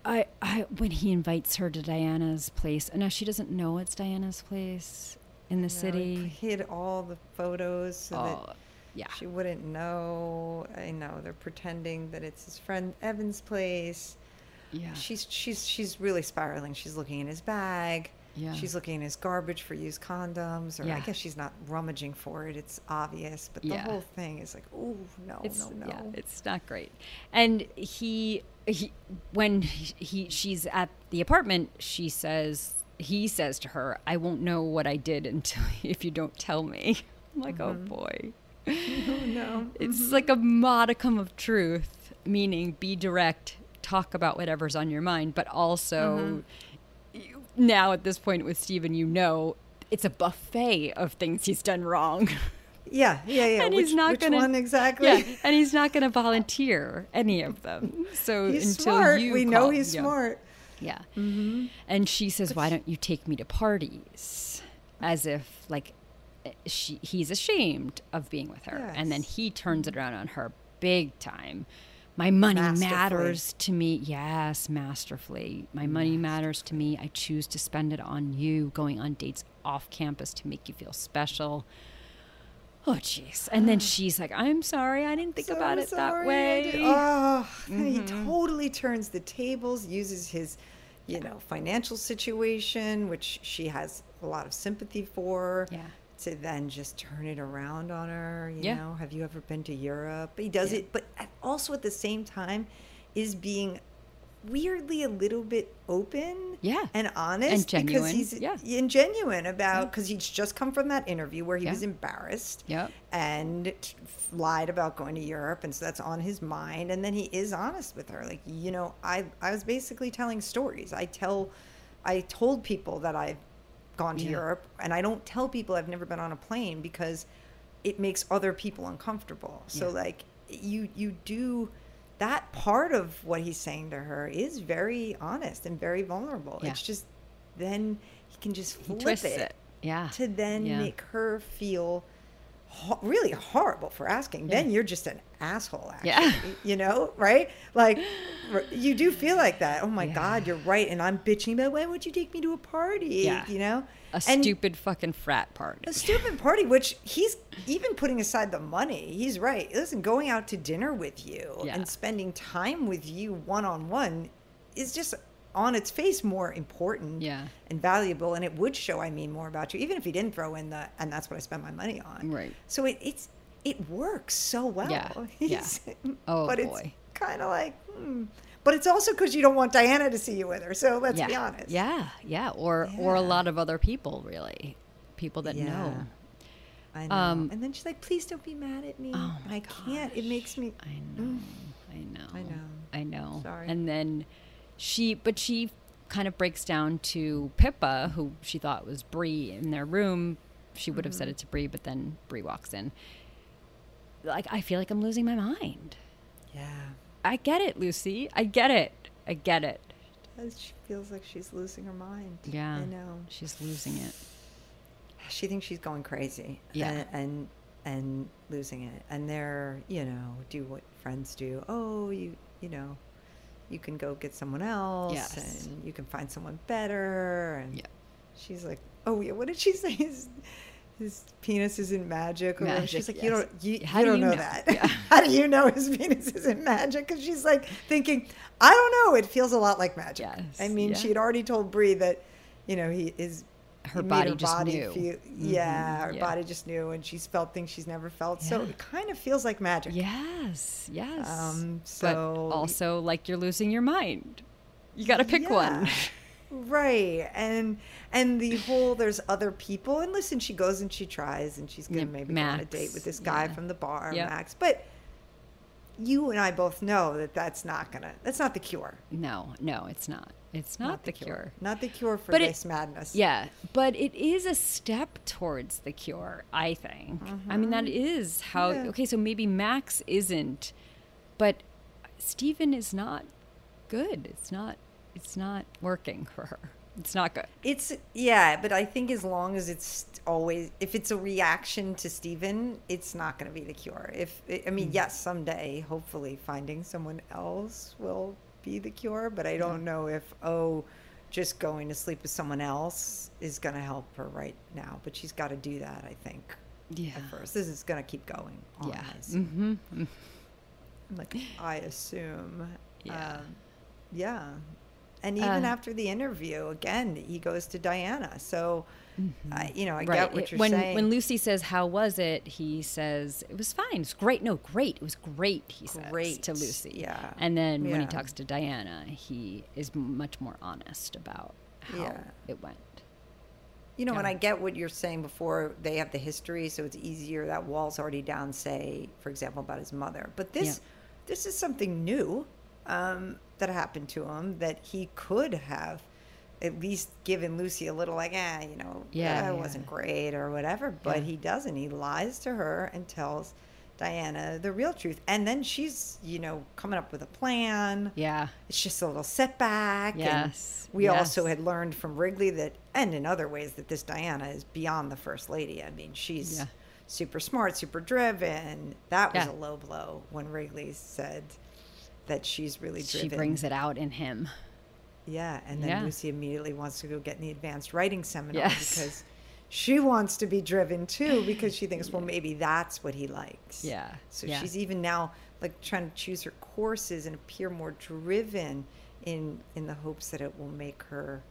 I, I, when he invites her to Diana's place, and now she doesn't know it's Diana's place in the No, city. He hid all the photos so that oh, Yeah. She wouldn't know. I know they're pretending that it's his friend Evan's place. Yeah. She's she's she's really spiraling. She's looking in his bag. Yeah. She's looking in his garbage for used condoms, or I guess she's not rummaging for it. It's obvious, but the Yeah. whole thing is like, oh no, it's no, no. yeah, it's not great. And he, he when he, he she's at the apartment, she says he says to her, "I won't know what I did until if you don't tell me." I'm like, oh mm-hmm. boy, oh no. it's mm-hmm. like a modicum of truth, meaning be direct, talk about whatever's on your mind, but also mm-hmm. you, now at this point with Stephen, you know. It's a buffet of things he's done wrong. Yeah, yeah, yeah. and which, he's not which gonna one exactly? Yeah, and he's not gonna volunteer any of them. So he's until smart. we know he's smart. Yeah. And she says, "Why don't you take me to parties?" As if like eh, she he's ashamed of being with her, and then he turns it around on her big time. My money matters to me. Yes, masterfully. My money matters to me. I choose to spend it on you, going on dates off campus to make you feel special. Oh, jeez. And then she's like, I'm sorry. I didn't think So about it that way. Oh, he Mm-hmm. totally turns the tables, uses his, you know, financial situation, which she has a lot of sympathy for. Yeah. To then just turn it around on her, you Yeah. know, have you ever been to Europe? He does Yeah. it, but also at the same time is being weirdly a little bit open Yeah. and honest because genuine, he's yeah. and genuine about because he's just come from that interview where he Yeah. was embarrassed Yep. and lied about going to Europe, and so that's on his mind. And then he is honest with her, like you know, I I was basically telling stories. I tell, I told people that I've gone to Yeah. Europe, and I don't tell people I've never been on a plane because it makes other people uncomfortable. So Yeah. like you you do that part of what he's saying to her is very honest and very vulnerable. Yeah. It's just then he can just flip it it. Yeah. to then Yeah. make her feel ho- really horrible for asking. Then you're just an asshole, actually. Yeah. You know, right? Like, you do feel like that. Oh my Yeah. God, you're right. And I'm bitching about why would you take me to a party? Yeah. You know? a And stupid fucking frat party. A stupid party, which he's even putting aside the money. He's right. Listen, going out to dinner with you Yeah. and spending time with you one on one is just on its face more important Yeah. and valuable and it would show I mean more about you, even if you didn't throw in the and that's what I spend my money on. Right. So it, it's it works so well. Yeah, He's- Oh, but boy. it's kind of like, hmm. but it's also because you don't want Diana to see you with her. So let's yeah. be honest. Yeah, yeah, or or a lot of other people, really, people that Yeah. know. I know. Um, and then she's like, "Please don't be mad at me. Oh my I can't. It makes me." I know, I know, I know. I know. Sorry. And then she, but she kind of breaks down to Pippa, who she thought was Bree in their room. She would have Mm-hmm. said it to Bree, but then Bree walks in. Like I feel like I'm losing my mind. Yeah. I get it, Lucy. I get it. I get it. Does she feels like she's losing her mind? Yeah, I know. she's losing it. She thinks she's going crazy. Yeah. And and, and losing it. And they're you know do what friends do. Oh, you you know. You can go get someone else, Yes. and you can find someone better. And Yeah. she's like, "Oh yeah, what did she say? His, his penis isn't magic." Or. Magic, she's like, "You don't, you, How you do don't you know, know? that. Yeah. How do you know his penis isn't magic?" Because she's like thinking, "I don't know. It feels a lot like magic." yes. I mean, yeah. she had already told Bree that, you know, he is. Her body just knew. feel- Mhm, yeah, her yeah. body just knew, and she's felt things she's never felt. So it kind of feels like magic. Yes, yes. Um, but so- also like you're losing your mind. You got to pick one. Right and and the whole there's other people and listen she goes and she tries and she's gonna Yeah, maybe go on a date with this guy yeah. from the bar Yep. max but you and i both know that that's not gonna that's not the cure No, no, it's not. It's not, the cure. not the cure for But it- this madness Yeah, but it is a step towards the cure, I think. I mean, that is how. Mm-hmm. Yeah. Okay, so maybe Max isn't, but Stephen is not good. It's not. It's not working for her. It's not good. It's yeah, but I think as long as it's always if it's a reaction to Stephen, it's not going to be the cure. If I mean, yes, someday hopefully finding someone else will be the cure, but I don't know if oh, just going to sleep with someone else is going to help her right now, but she's got to do that, I think. yeah. at first. This is going to keep going on. Yeah. Mm-hmm. Like, I assume. Yeah. Um, yeah. And even uh, after the interview, again, he goes to Diana. So, mm-hmm. uh, you know, I right. get what you're when, saying. When Lucy says, "How was it?" he says, "It was fine. It's great. No, great. It was great." He great. says to Lucy. Yeah. And then yeah. when he talks to Diana, he is much more honest about how yeah. it went. You know, yeah. and I get what you're saying before. They have the history, so it's easier. That wall's already down. Say, for example, about his mother. But this, this is something new um, that happened to him that he could have at least given Lucy a little like, ah, you know, yeah, yeah. it wasn't great or whatever. But yeah. he doesn't. He lies to her and tells Diana the real truth. And then she's, you know, coming up with a plan. Yeah. It's just a little setback. Yes. And we yes. also had learned from Wrigley that, and in other ways, that this Diana is beyond the first lady. I mean, she's yeah. super smart, super driven. That was yeah. a low blow when Wrigley said, that she's really driven. She brings it out in him. Yeah, and then yeah. Lucy immediately wants to go get in the advanced writing seminar yes. because she wants to be driven too because she thinks, well, maybe that's what he likes. Yeah. So yeah. she's even now like trying to choose her courses and appear more driven in in the hopes that it will make her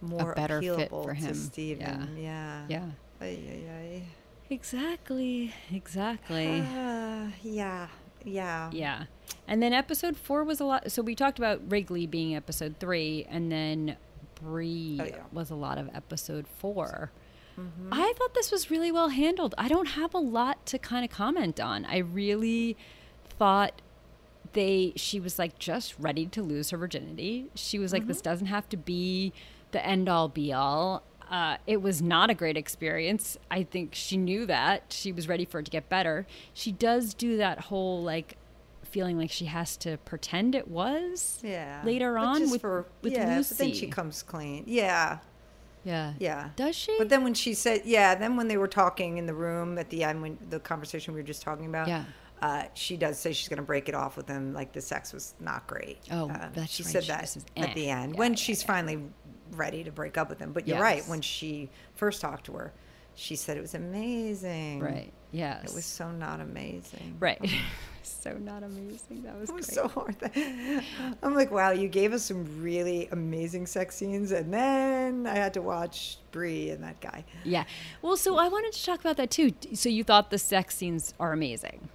more a better appealable fit for him. to Stephen. Yeah. Yeah. Yeah. Ay, ay, ay. Exactly. Exactly. Uh, yeah. Yeah. Yeah. And then episode four was a lot. So we talked about Wrigley being episode three, and then Bree oh, yeah. was a lot of episode 4 mm-hmm. I thought this was really well handled. I don't have a lot to kind of comment on. I really thought they she was like just ready to lose her virginity. She was like, mm-hmm. this doesn't have to be the end all be all. Uh, it was not a great experience. I think she knew that. She was ready for it to get better. She does do that whole like feeling like she has to pretend it was. Yeah. Later on with, for, with yeah, Lucy. Then she comes clean. Yeah. Yeah. Yeah. Does she? But then when she said, yeah, then when they were talking in the room at the end, when the conversation we were just talking about, yeah. Uh, she does say she's going to break it off with him. Like the sex was not great. Oh, that's she right. said she that says, eh. at the end yeah, when yeah, she's yeah. finally ready to break up with him. But you're yes. right. When she first talked to her, she said it was amazing. Right. Yes. It was so not amazing. Right. so not amazing. That was, was great. so hard. I'm like, wow, you gave us some really amazing sex scenes, and then I had to watch Bree and that guy. Yeah. Well, so I wanted to talk about that too. So you thought the sex scenes are amazing?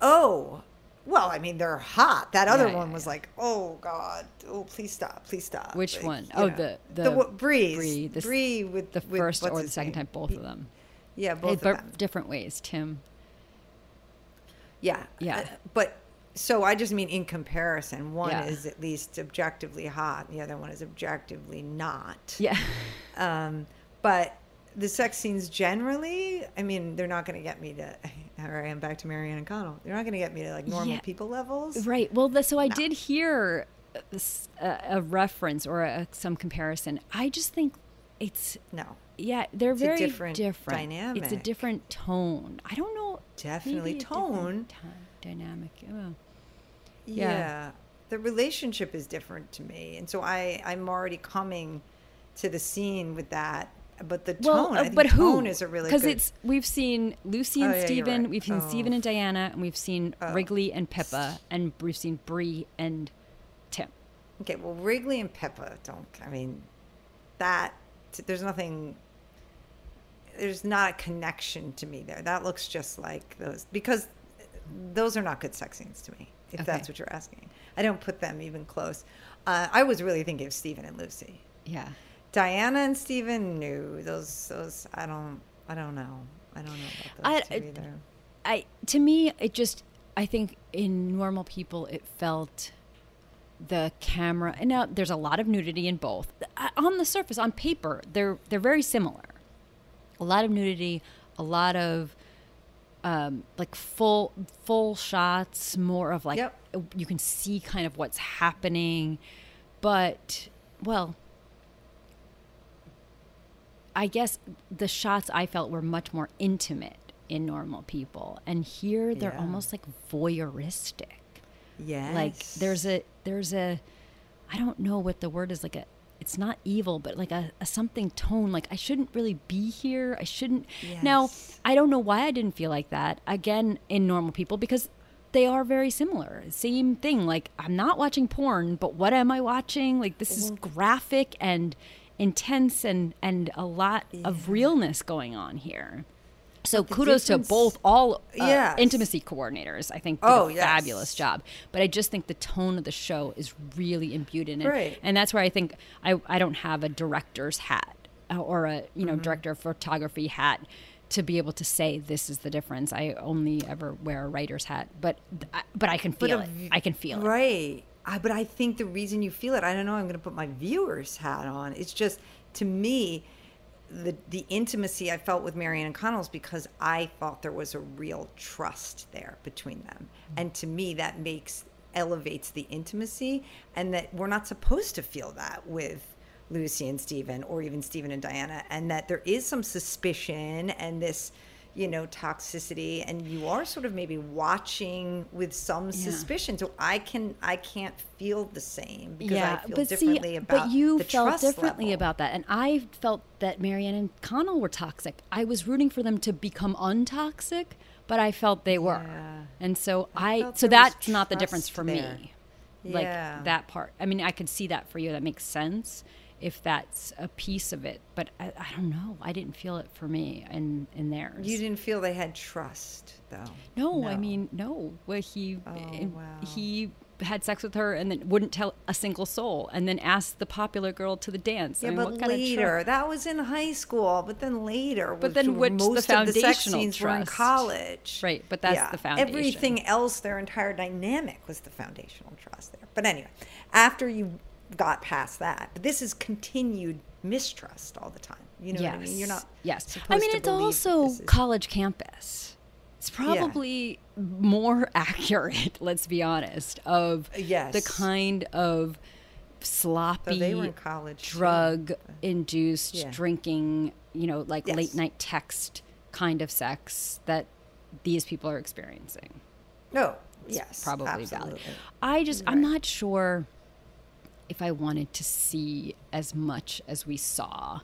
Oh, well, I mean, they're hot. That other yeah, one yeah, was yeah. like, oh God, oh please stop, please stop. Which like, one? Oh, know, the the, the Breeze, Bree, the, Bree with the with, first or the second name? time, both of them. Yeah, both of them. Different ways, Tim. Yeah. Yeah. Uh, but so I just mean in comparison, one is at least objectively hot, the other one is objectively not. Yeah. Um, but the sex scenes generally, I mean, they're not going to get me to. Here I am back to Marianne and Connell. They're not going to get me to like normal yeah. people levels, right? Well, the, so I no. did hear uh, a, a reference or a, some comparison. I just think it's no. Yeah, they're it's very different, different. Dynamic. It's a different tone. I don't know. Definitely tone. dynamic. Oh. Yeah. yeah. The relationship is different to me. And so I, I'm already coming to the scene with that. But the tone, well, uh, but tone who? is a really because it's we've seen Lucy and oh, yeah, Stephen, right. we've seen oh. Stephen and Diana, and we've seen oh. Wrigley and Pippa, and we've seen Bree and Tim. Okay, well Wrigley and Pippa don't. I mean, that there's nothing there's not a connection to me there. That looks just like those because those are not good sex scenes to me. If okay. that's what you're asking, I don't put them even close. Uh, I was really thinking of Stephen and Lucy. Yeah, Diana and Stephen knew those. Those I don't. I don't know. I don't know about those I, either. I to me it just I think in normal people it felt the camera and now there's a lot of nudity in both uh, on the surface on paper they're they're very similar a lot of nudity, a lot of um, like full full shots, more of like yep. you can see kind of what's happening, but well, I guess the shots I felt were much more intimate in normal people, and here they're yeah. almost like voyeuristic. Yeah, like there's a there's a I don't know what the word is like a it's not evil, but like a, a something tone. Like I shouldn't really be here. I shouldn't. Yes. Now I don't know why I didn't feel like that again in normal people because they are very similar. Same thing. Like I'm not watching porn, but what am I watching? Like this is graphic and intense and and a lot yeah. of realness going on here. So kudos to both all uh, yes. intimacy coordinators. I think did oh, a yes. fabulous job. But I just think the tone of the show is really imbued in it, right. and that's where I think I I don't have a director's hat uh, or a you know mm-hmm. director of photography hat to be able to say this is the difference. I only ever wear a writer's hat, but but I can feel it. I can feel it. Right. I, but I think the reason you feel it, I don't know. I'm going to put my viewer's hat on. It's just to me the the intimacy I felt with Marianne and Connell's because I thought there was a real trust there between them, mm-hmm. and to me that makes elevates the intimacy, and that we're not supposed to feel that with Lucy and Stephen, or even Stephen and Diana, and that there is some suspicion and this you know toxicity and you are sort of maybe watching with some yeah. suspicion. So i can i can't feel the same because yeah, i feel but differently see, about but you felt differently level. about that. And i felt that marianne and connell were toxic. I was rooting for them to become untoxic but i felt they were. Yeah. and so i, I so that's not the difference for there. me like that part. I mean i could see that for you. That makes sense if that's a piece of it. But I, I, don't know. I didn't feel it for me and in theirs. You didn't feel they had trust, though. No, no. I mean, no. Well, he oh, wow. he had sex with her and then wouldn't tell a single soul, and then asked the popular girl to the dance. Yeah, I mean, but later that was in high school. But then later, but then which most the of the sex scenes trust. were in college, right? But that's yeah. the foundation. Everything else, their entire dynamic was the foundational trust there. But anyway, after you got past that. But this is continued mistrust all the time. You know yes. what I mean? You're not. Yes. I mean, it's also is... college campus. It's probably yeah. more accurate, let's be honest, of yes. the kind of sloppy they were college drug induced yeah. drinking, you know, like yes. late night text kind of sex that these people are experiencing. No, it's yes, probably absolutely. valid. I just, right. I'm not sure if I wanted to see as much as we saw.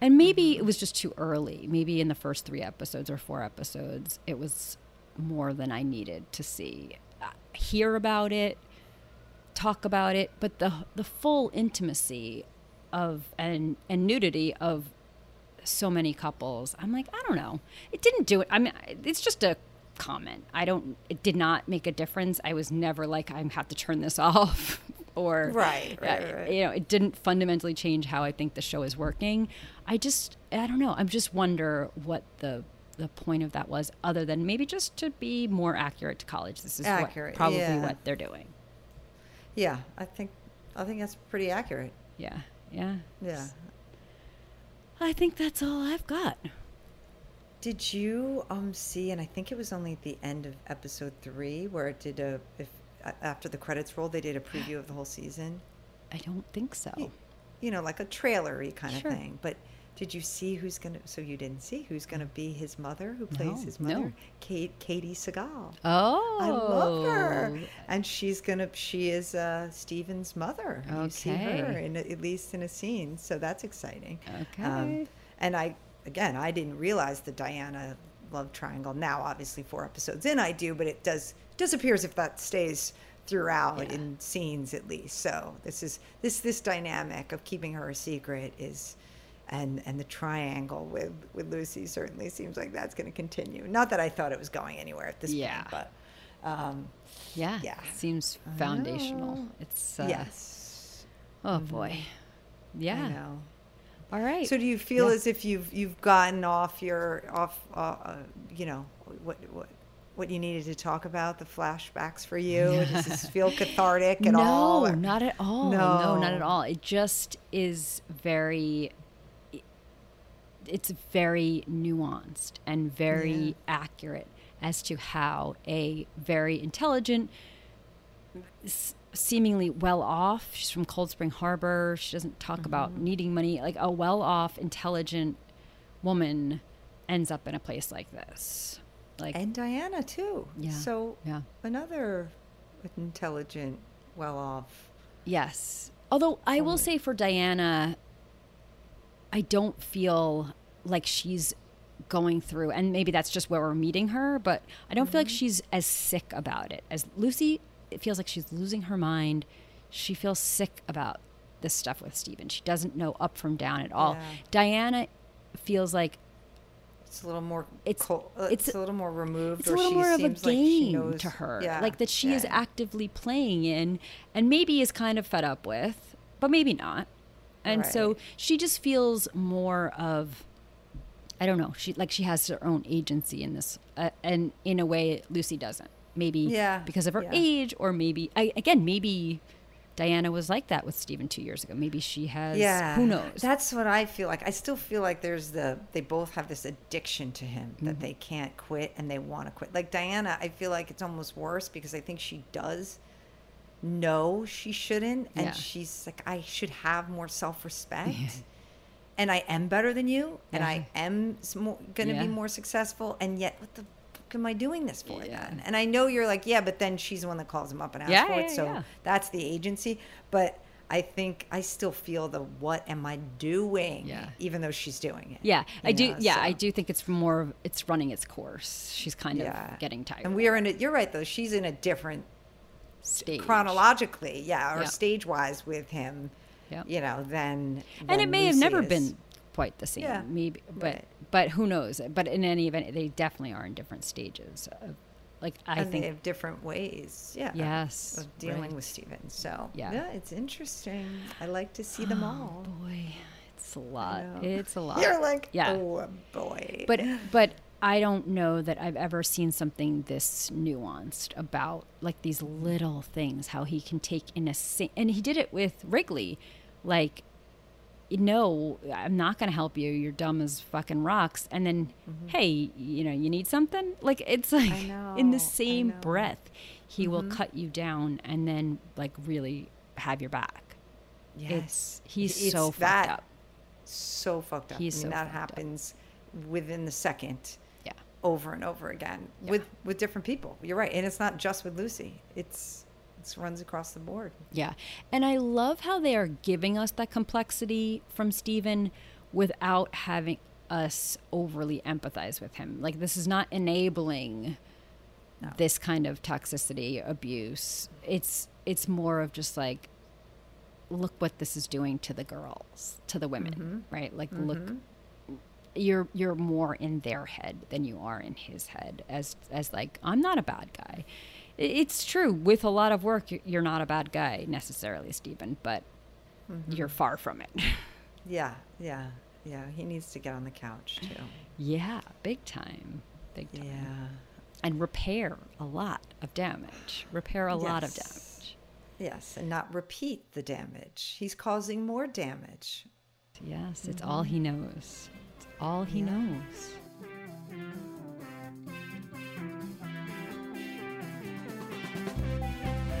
And maybe mm-hmm. it was just too early. Maybe in the first three episodes or four episodes, it was more than I needed to see. Uh, hear about it, talk about it, but the the full intimacy of and and nudity of so many couples. I'm like, I don't know. It didn't do it. I mean, it's just a comment. I don't. It did not make a difference. I was never like I have to turn this off or right, right, uh, right, you know it didn't fundamentally change how i think the show is working. I just i don't know. I'm just wonder what the the point of that was other than maybe just to be more accurate to college. This is accurate, what, probably yeah. what they're doing. Yeah i think i think that's pretty accurate. Yeah yeah. Yeah. I think that's all i've got. Did you um see and i think it was only at the end of episode three where it did a if after the credits rolled, they did a preview of the whole season? I don't think so. You, you know, like a trailery kind sure. of thing. But did you see who's going to? So you didn't see who's going to be his mother? Who plays no, his mother? No. Kate Katey Sagal. Oh, I love her, and she's gonna. She is uh, Stephen's mother. Okay. You see her in at least in a scene, so that's exciting. Okay. Um, and I again, I didn't realize the Diana love triangle. Now, obviously, four episodes in, I do, but it does does appear as if that stays throughout yeah. in scenes at least. So this is this this dynamic of keeping her a secret is and and the triangle with with Lucy certainly seems like that's going to continue. Not that I thought it was going anywhere at this yeah. point, but um, yeah, yeah, seems foundational. It's uh, yes. Oh mm-hmm. boy, yeah. All right. So do you feel yeah. as if you've you've gotten off your off uh, uh, you know what what what you needed to talk about the flashbacks for you does this feel cathartic at no, all no not at all no. no not at all it just is very it's very nuanced and very yeah. accurate as to how a very intelligent seemingly well off. She's from Cold Spring Harbor. She doesn't talk mm-hmm. about needing money. Like a well off, intelligent woman ends up in a place like this. Like and Diana too. Yeah. So yeah. another intelligent, well off. Yes. Although I will say for Diana, I don't feel like she's going through, and maybe that's just where we're meeting her, but I don't mm-hmm. feel like mm-hmm. she's as sick about it as Lucy. It feels like she's losing her mind. She feels sick about this stuff with Stephen. She doesn't know up from down at all. Yeah. Diana feels like it's a little more it's cold, uh, it's, it's, a little more removed it's a little more of a game like to her yeah, like that she yeah. is actively playing in and maybe is kind of fed up with but maybe not and right. so she just feels more of i don't know she like she has her own agency in this uh, and in a way lucy doesn't maybe yeah because of her yeah. age or maybe I, again maybe Diana was like that with Stephen two years ago. Maybe she has. Yeah, who knows? That's what I feel like. I still feel like there's the they both have this addiction to him mm-hmm. that they can't quit and they want to quit. Like Diana, I feel like it's almost worse because I think she does know she shouldn't, and yeah. she's like, I should have more self respect. Yeah. And I am better than you, and I am going to be more successful. And yet, what the am I doing this for yeah. then? And I know you're like, yeah, but then she's the one that calls him up and asks yeah, for it. Yeah, so that's the agency. But I think I still feel the what am I doing? Yeah. Even though she's doing it. Yeah, I do. Yeah, so. I do think it's more. It's running its course. She's kind of getting tired. And we are in. A, you're right though. She's in a different stage chronologically. Yeah, or stage wise with him. Yeah. You know, then. And it may Lucy have never is. been quite the same. Yeah. Maybe, but right. but who knows? But in any event, they definitely are in different stages. Of, like I and think they have different ways. Yeah. Yes. Of, dealing right. with Stephen. So yeah. yeah, it's interesting. I like to see them oh, all. Boy, it's a lot. It's a lot. You're like, yeah. oh boy. But but I don't know that I've ever seen something this nuanced about like these little things. How he can take in a and he did it with Wrigley, like no, I'm not going to help you. You're dumb as fucking rocks. And then, mm-hmm. hey, you know, you need something? Like, it's like know, in the same breath, he mm-hmm. will cut you down and then, like, really have your back. Yes. It's, he's it's so fucked up. So fucked up. He's I mean, so that happens up. within the second. Yeah. Over and over again yeah. with with different people. You're right, and it's not just with Lucy. It's it runs across the board. Yeah. And I love how they are giving us that complexity from Stephen without having us overly empathize with him. Like, this is not enabling no. this kind of toxicity, abuse. It's, it's more of just like, look what this is doing to the girls, to the women, mm-hmm. right? Like, mm-hmm. look you're you're more in their head than you are in his head as as like I'm not a bad guy it's true. With a lot of work, you're not a bad guy necessarily, Stephen, but mm-hmm. you're far from it. yeah, yeah, yeah. He needs to get on the couch too. Yeah, big time. Big time. Yeah. And repair a lot of damage. Repair a yes. lot of damage. Yes, and not repeat the damage. He's causing more damage. Yes, it's mm-hmm. all he knows. It's all he yeah. knows.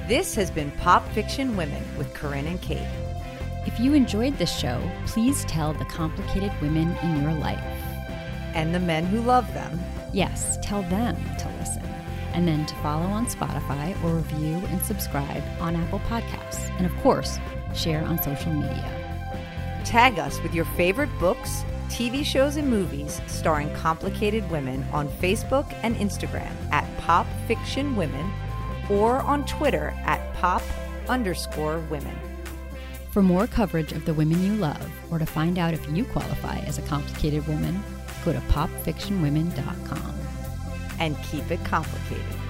This has been Pop Fiction Women with Corinne and Kate. If you enjoyed this show, please tell the complicated women in your life. And the men who love them. Yes, tell them to listen. And then to follow on Spotify or review and subscribe on Apple Podcasts. And of course, share on social media. Tag us with your favorite books, TV shows, and movies starring complicated women on Facebook and Instagram at Pop Fiction Women or on Twitter at pop underscore women. For more coverage of the women you love, or to find out if you qualify as a complicated woman, go to popfictionwomen.com. And keep it complicated.